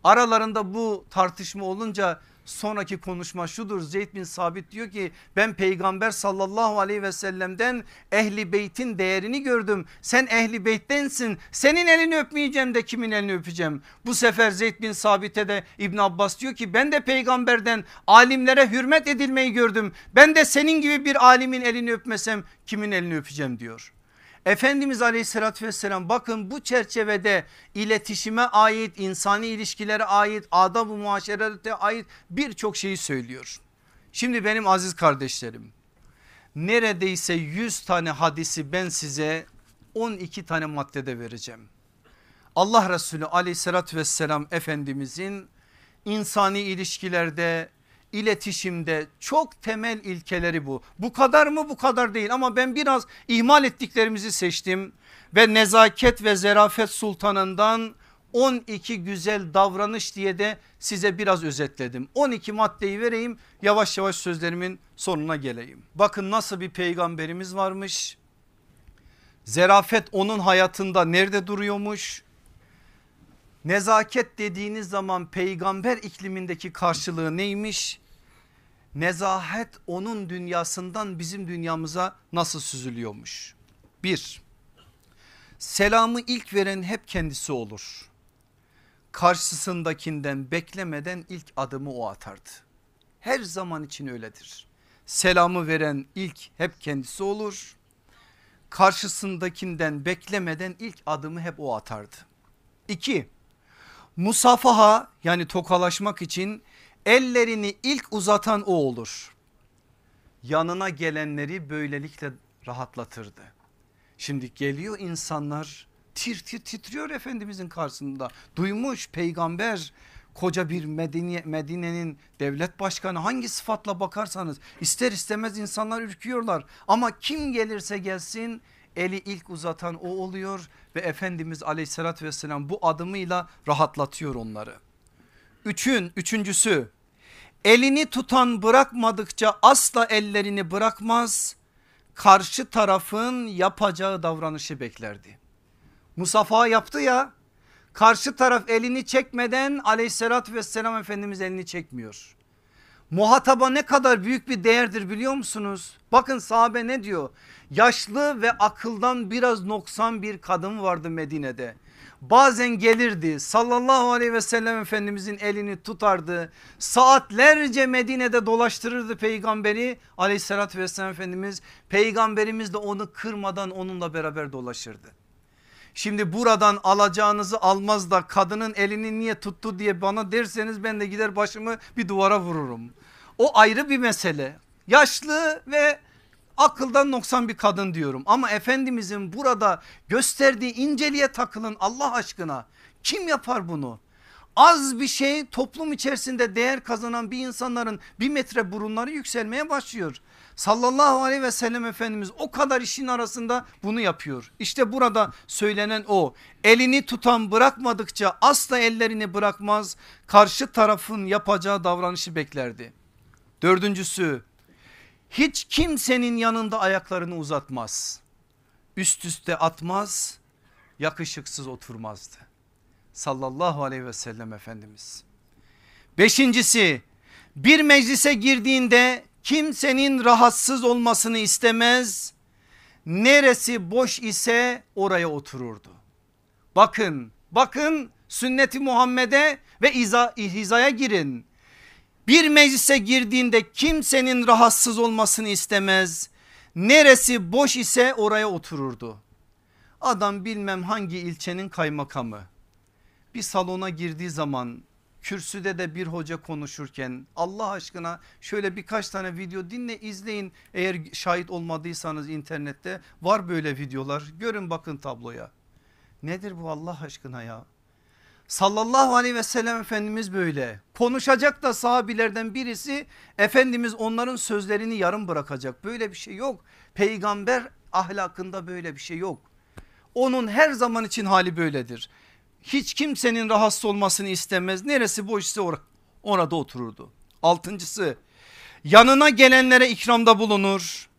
Aralarında bu tartışma olunca sonraki konuşma şudur Zeyd bin Sabit diyor ki ben peygamber sallallahu aleyhi ve sellem'den ehli beytin değerini gördüm. Sen ehli beyttensin senin elini öpmeyeceğim de kimin elini öpeceğim. Bu sefer Zeyd bin Sabit'e de İbn Abbas diyor ki ben de peygamberden alimlere hürmet edilmeyi gördüm. Ben de senin gibi bir alimin elini öpmesem kimin elini öpeceğim diyor. Efendimiz aleyhissalatü vesselam bakın bu çerçevede iletişime ait insani ilişkilere ait adab-ı muaşerete ait birçok şeyi söylüyor. Şimdi benim aziz kardeşlerim neredeyse 100 tane hadisi ben size 12 tane maddede vereceğim. Allah Resulü aleyhissalatü vesselam Efendimizin insani ilişkilerde iletişimde çok temel ilkeleri bu. Bu kadar mı bu kadar değil ama ben biraz ihmal ettiklerimizi seçtim ve nezaket ve zerafet sultanından 12 güzel davranış diye de size biraz özetledim. 12 maddeyi vereyim yavaş yavaş sözlerimin sonuna geleyim. Bakın nasıl bir peygamberimiz varmış. Zerafet onun hayatında nerede duruyormuş? Nezaket dediğiniz zaman peygamber iklimindeki karşılığı neymiş? Nezahet onun dünyasından bizim dünyamıza nasıl süzülüyormuş? Bir, selamı ilk veren hep kendisi olur. Karşısındakinden beklemeden ilk adımı o atardı. Her zaman için öyledir. Selamı veren ilk hep kendisi olur. Karşısındakinden beklemeden ilk adımı hep o atardı. İki, musafaha yani tokalaşmak için ellerini ilk uzatan o olur. Yanına gelenleri böylelikle rahatlatırdı. Şimdi geliyor insanlar tir tir titriyor Efendimizin karşısında. Duymuş peygamber koca bir Medine, Medine'nin devlet başkanı hangi sıfatla bakarsanız ister istemez insanlar ürküyorlar. Ama kim gelirse gelsin eli ilk uzatan o oluyor ve Efendimiz aleyhissalatü vesselam bu adımıyla rahatlatıyor onları. Üçün, üçüncüsü elini tutan bırakmadıkça asla ellerini bırakmaz karşı tarafın yapacağı davranışı beklerdi. Musafa yaptı ya karşı taraf elini çekmeden aleyhissalatü vesselam Efendimiz elini çekmiyor. Muhataba ne kadar büyük bir değerdir biliyor musunuz? Bakın sahabe ne diyor? Yaşlı ve akıldan biraz noksan bir kadın vardı Medine'de. Bazen gelirdi sallallahu aleyhi ve sellem efendimizin elini tutardı. Saatlerce Medine'de dolaştırırdı peygamberi aleyhissalatü vesselam efendimiz. Peygamberimiz de onu kırmadan onunla beraber dolaşırdı. Şimdi buradan alacağınızı almaz da kadının elini niye tuttu diye bana derseniz ben de gider başımı bir duvara vururum. O ayrı bir mesele. Yaşlı ve akıldan noksan bir kadın diyorum ama Efendimizin burada gösterdiği inceliğe takılın Allah aşkına. Kim yapar bunu? Az bir şey toplum içerisinde değer kazanan bir insanların bir metre burunları yükselmeye başlıyor. Sallallahu aleyhi ve sellem Efendimiz o kadar işin arasında bunu yapıyor. İşte burada söylenen o elini tutan bırakmadıkça asla ellerini bırakmaz karşı tarafın yapacağı davranışı beklerdi. Dördüncüsü hiç kimsenin yanında ayaklarını uzatmaz. Üst üste atmaz yakışıksız oturmazdı. Sallallahu aleyhi ve sellem Efendimiz. Beşincisi bir meclise girdiğinde kimsenin rahatsız olmasını istemez. Neresi boş ise oraya otururdu. Bakın bakın sünneti Muhammed'e ve iza, hizaya girin. Bir meclise girdiğinde kimsenin rahatsız olmasını istemez. Neresi boş ise oraya otururdu. Adam bilmem hangi ilçenin kaymakamı bir salona girdiği zaman kürsüde de bir hoca konuşurken Allah aşkına şöyle birkaç tane video dinle izleyin eğer şahit olmadıysanız internette var böyle videolar görün bakın tabloya. Nedir bu Allah aşkına ya? Sallallahu aleyhi ve sellem Efendimiz böyle konuşacak da sahabilerden birisi Efendimiz onların sözlerini yarım bırakacak böyle bir şey yok. Peygamber ahlakında böyle bir şey yok. Onun her zaman için hali böyledir hiç kimsenin rahatsız olmasını istemez. Neresi boşsa or orada otururdu. Altıncısı yanına gelenlere ikramda bulunur.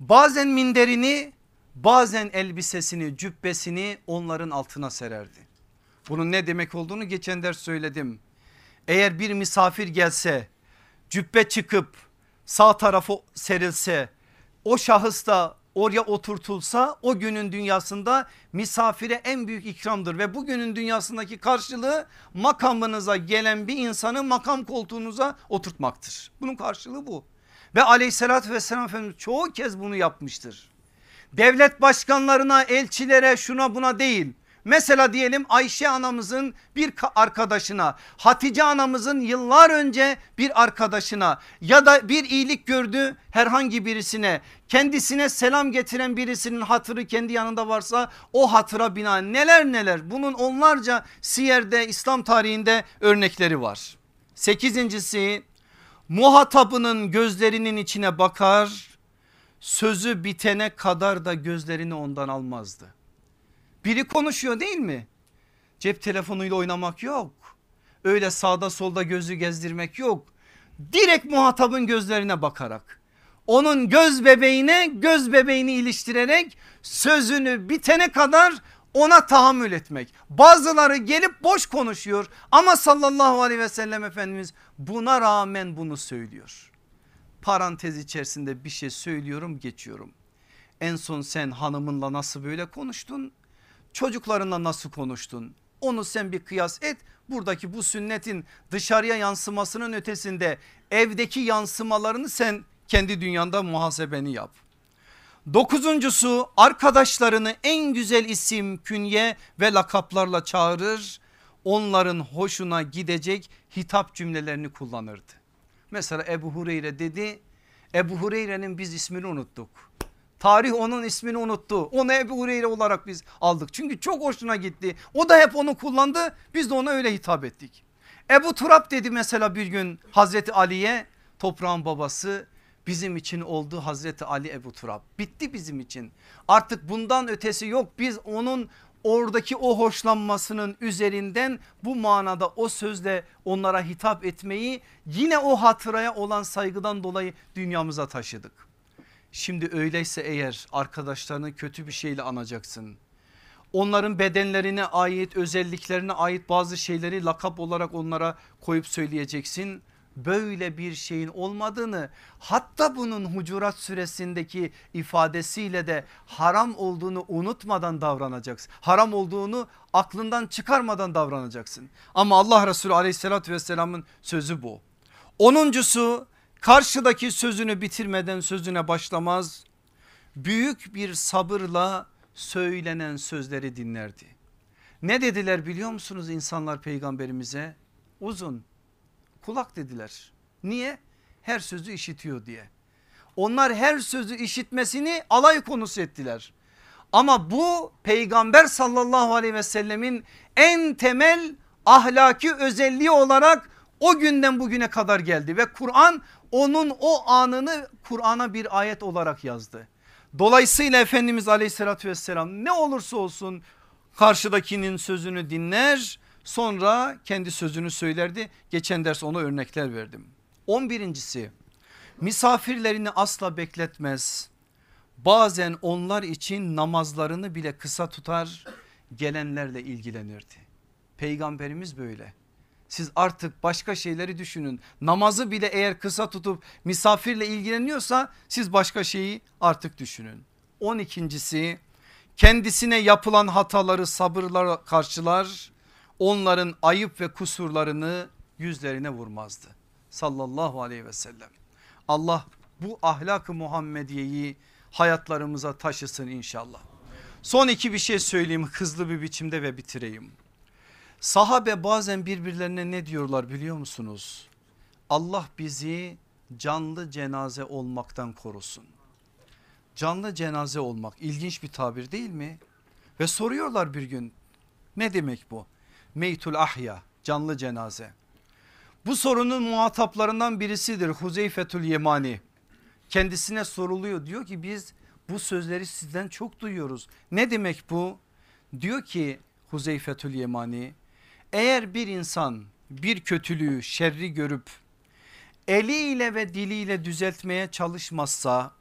Bazen minderini bazen elbisesini cübbesini onların altına sererdi. Bunun ne demek olduğunu geçen ders söyledim. Eğer bir misafir gelse cübbe çıkıp sağ tarafı serilse o şahıs da oraya oturtulsa o günün dünyasında misafire en büyük ikramdır ve bugünün dünyasındaki karşılığı makamınıza gelen bir insanı makam koltuğunuza oturtmaktır. Bunun karşılığı bu ve aleyhissalatü vesselam Efendimiz çoğu kez bunu yapmıştır. Devlet başkanlarına elçilere şuna buna değil Mesela diyelim Ayşe anamızın bir arkadaşına Hatice anamızın yıllar önce bir arkadaşına ya da bir iyilik gördü herhangi birisine kendisine selam getiren birisinin hatırı kendi yanında varsa o hatıra bina neler neler bunun onlarca siyerde İslam tarihinde örnekleri var. Sekizincisi muhatabının gözlerinin içine bakar sözü bitene kadar da gözlerini ondan almazdı. Biri konuşuyor değil mi? Cep telefonuyla oynamak yok. Öyle sağda solda gözü gezdirmek yok. Direkt muhatabın gözlerine bakarak onun göz bebeğine göz bebeğini iliştirerek sözünü bitene kadar ona tahammül etmek. Bazıları gelip boş konuşuyor ama sallallahu aleyhi ve sellem Efendimiz buna rağmen bunu söylüyor. Parantez içerisinde bir şey söylüyorum geçiyorum. En son sen hanımınla nasıl böyle konuştun? Çocuklarınla nasıl konuştun? Onu sen bir kıyas et. Buradaki bu sünnetin dışarıya yansımasının ötesinde evdeki yansımalarını sen kendi dünyanda muhasebeni yap. Dokuzuncusu arkadaşlarını en güzel isim, künye ve lakaplarla çağırır. Onların hoşuna gidecek hitap cümlelerini kullanırdı. Mesela Ebu Hureyre dedi. Ebu Hureyre'nin biz ismini unuttuk. Tarih onun ismini unuttu. Onu Ebu Hureyre olarak biz aldık. Çünkü çok hoşuna gitti. O da hep onu kullandı. Biz de ona öyle hitap ettik. Ebu Turab dedi mesela bir gün Hazreti Ali'ye toprağın babası bizim için oldu Hazreti Ali Ebu Turab. Bitti bizim için. Artık bundan ötesi yok. Biz onun oradaki o hoşlanmasının üzerinden bu manada o sözle onlara hitap etmeyi yine o hatıraya olan saygıdan dolayı dünyamıza taşıdık. Şimdi öyleyse eğer arkadaşlarını kötü bir şeyle anacaksın. Onların bedenlerine ait özelliklerine ait bazı şeyleri lakap olarak onlara koyup söyleyeceksin böyle bir şeyin olmadığını hatta bunun Hucurat suresindeki ifadesiyle de haram olduğunu unutmadan davranacaksın. Haram olduğunu aklından çıkarmadan davranacaksın. Ama Allah Resulü aleyhissalatü vesselamın sözü bu. Onuncusu karşıdaki sözünü bitirmeden sözüne başlamaz. Büyük bir sabırla söylenen sözleri dinlerdi. Ne dediler biliyor musunuz insanlar peygamberimize? Uzun kulak dediler. Niye? Her sözü işitiyor diye. Onlar her sözü işitmesini alay konusu ettiler. Ama bu peygamber sallallahu aleyhi ve sellemin en temel ahlaki özelliği olarak o günden bugüne kadar geldi ve Kur'an onun o anını Kur'an'a bir ayet olarak yazdı. Dolayısıyla Efendimiz aleyhissalatü vesselam ne olursa olsun karşıdakinin sözünü dinler Sonra kendi sözünü söylerdi. Geçen ders ona örnekler verdim. 11.si misafirlerini asla bekletmez. Bazen onlar için namazlarını bile kısa tutar gelenlerle ilgilenirdi. Peygamberimiz böyle. Siz artık başka şeyleri düşünün. Namazı bile eğer kısa tutup misafirle ilgileniyorsa siz başka şeyi artık düşünün. 12.si kendisine yapılan hataları sabırla karşılar onların ayıp ve kusurlarını yüzlerine vurmazdı. Sallallahu aleyhi ve sellem. Allah bu ahlak-ı Muhammediye'yi hayatlarımıza taşısın inşallah. Son iki bir şey söyleyeyim hızlı bir biçimde ve bitireyim. Sahabe bazen birbirlerine ne diyorlar biliyor musunuz? Allah bizi canlı cenaze olmaktan korusun. Canlı cenaze olmak ilginç bir tabir değil mi? Ve soruyorlar bir gün ne demek bu? meytul ahya canlı cenaze. Bu sorunun muhataplarından birisidir Huzeyfetül Yemani. Kendisine soruluyor diyor ki biz bu sözleri sizden çok duyuyoruz. Ne demek bu? Diyor ki Huzeyfetül Yemani eğer bir insan bir kötülüğü şerri görüp eliyle ve diliyle düzeltmeye çalışmazsa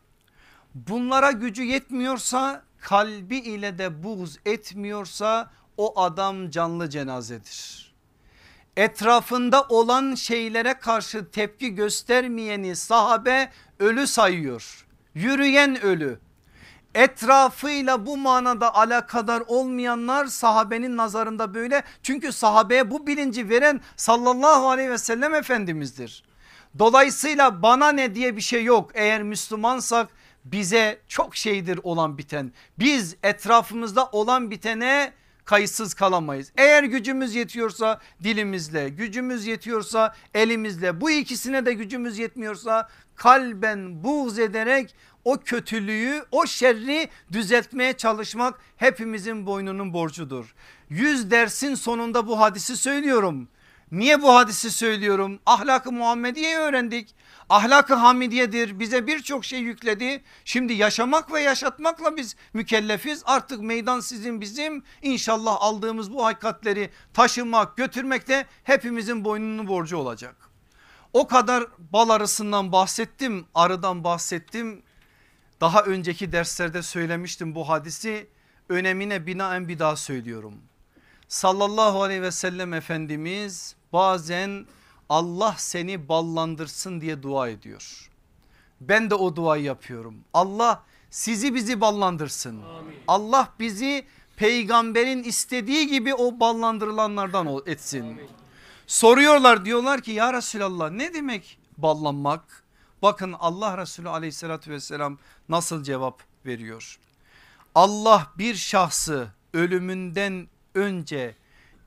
bunlara gücü yetmiyorsa kalbi ile de buğz etmiyorsa o adam canlı cenazedir. Etrafında olan şeylere karşı tepki göstermeyeni sahabe ölü sayıyor. Yürüyen ölü. Etrafıyla bu manada alakadar olmayanlar sahabenin nazarında böyle. Çünkü sahabeye bu bilinci veren sallallahu aleyhi ve sellem efendimizdir. Dolayısıyla bana ne diye bir şey yok. Eğer Müslümansak bize çok şeydir olan biten. Biz etrafımızda olan bitene kayıtsız kalamayız. Eğer gücümüz yetiyorsa dilimizle, gücümüz yetiyorsa elimizle, bu ikisine de gücümüz yetmiyorsa kalben buğz ederek o kötülüğü, o şerri düzeltmeye çalışmak hepimizin boynunun borcudur. Yüz dersin sonunda bu hadisi söylüyorum. Niye bu hadisi söylüyorum? Ahlakı Muhammediye öğrendik. Ahlakı Hamidiyedir. Bize birçok şey yükledi. Şimdi yaşamak ve yaşatmakla biz mükellefiz. Artık meydan sizin bizim. İnşallah aldığımız bu hakikatleri taşımak, götürmekte hepimizin boynunun borcu olacak. O kadar bal arısından bahsettim, arıdan bahsettim. Daha önceki derslerde söylemiştim bu hadisi. Önemine binaen bir daha söylüyorum. Sallallahu aleyhi ve sellem Efendimiz bazen Allah seni ballandırsın diye dua ediyor. Ben de o duayı yapıyorum. Allah sizi bizi ballandırsın. Allah bizi peygamberin istediği gibi o ballandırılanlardan etsin. Soruyorlar diyorlar ki ya Resulallah ne demek ballanmak? Bakın Allah Resulü aleyhissalatü vesselam nasıl cevap veriyor. Allah bir şahsı ölümünden önce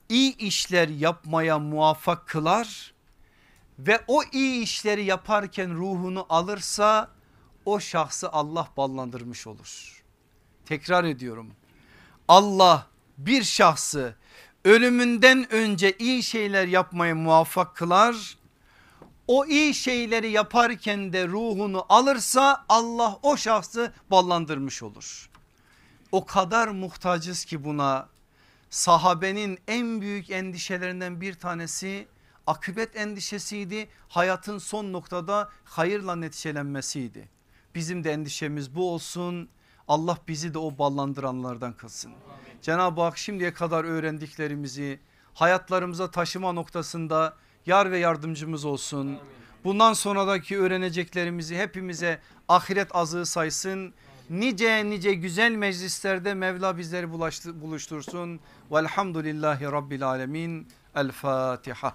iyi işler yapmaya muvaffak kılar ve o iyi işleri yaparken ruhunu alırsa o şahsı Allah ballandırmış olur. Tekrar ediyorum. Allah bir şahsı ölümünden önce iyi şeyler yapmaya muvaffak kılar. O iyi şeyleri yaparken de ruhunu alırsa Allah o şahsı ballandırmış olur. O kadar muhtacız ki buna sahabenin en büyük endişelerinden bir tanesi akıbet endişesiydi. Hayatın son noktada hayırla neticelenmesiydi. Bizim de endişemiz bu olsun. Allah bizi de o ballandıranlardan kılsın. Cenab-ı Hak şimdiye kadar öğrendiklerimizi hayatlarımıza taşıma noktasında yar ve yardımcımız olsun. Bundan sonradaki öğreneceklerimizi hepimize ahiret azığı saysın. Nice nice güzel meclislerde Mevla bizleri bulaştı- buluştursun. Velhamdülillahi Rabbil Alemin. El Fatiha.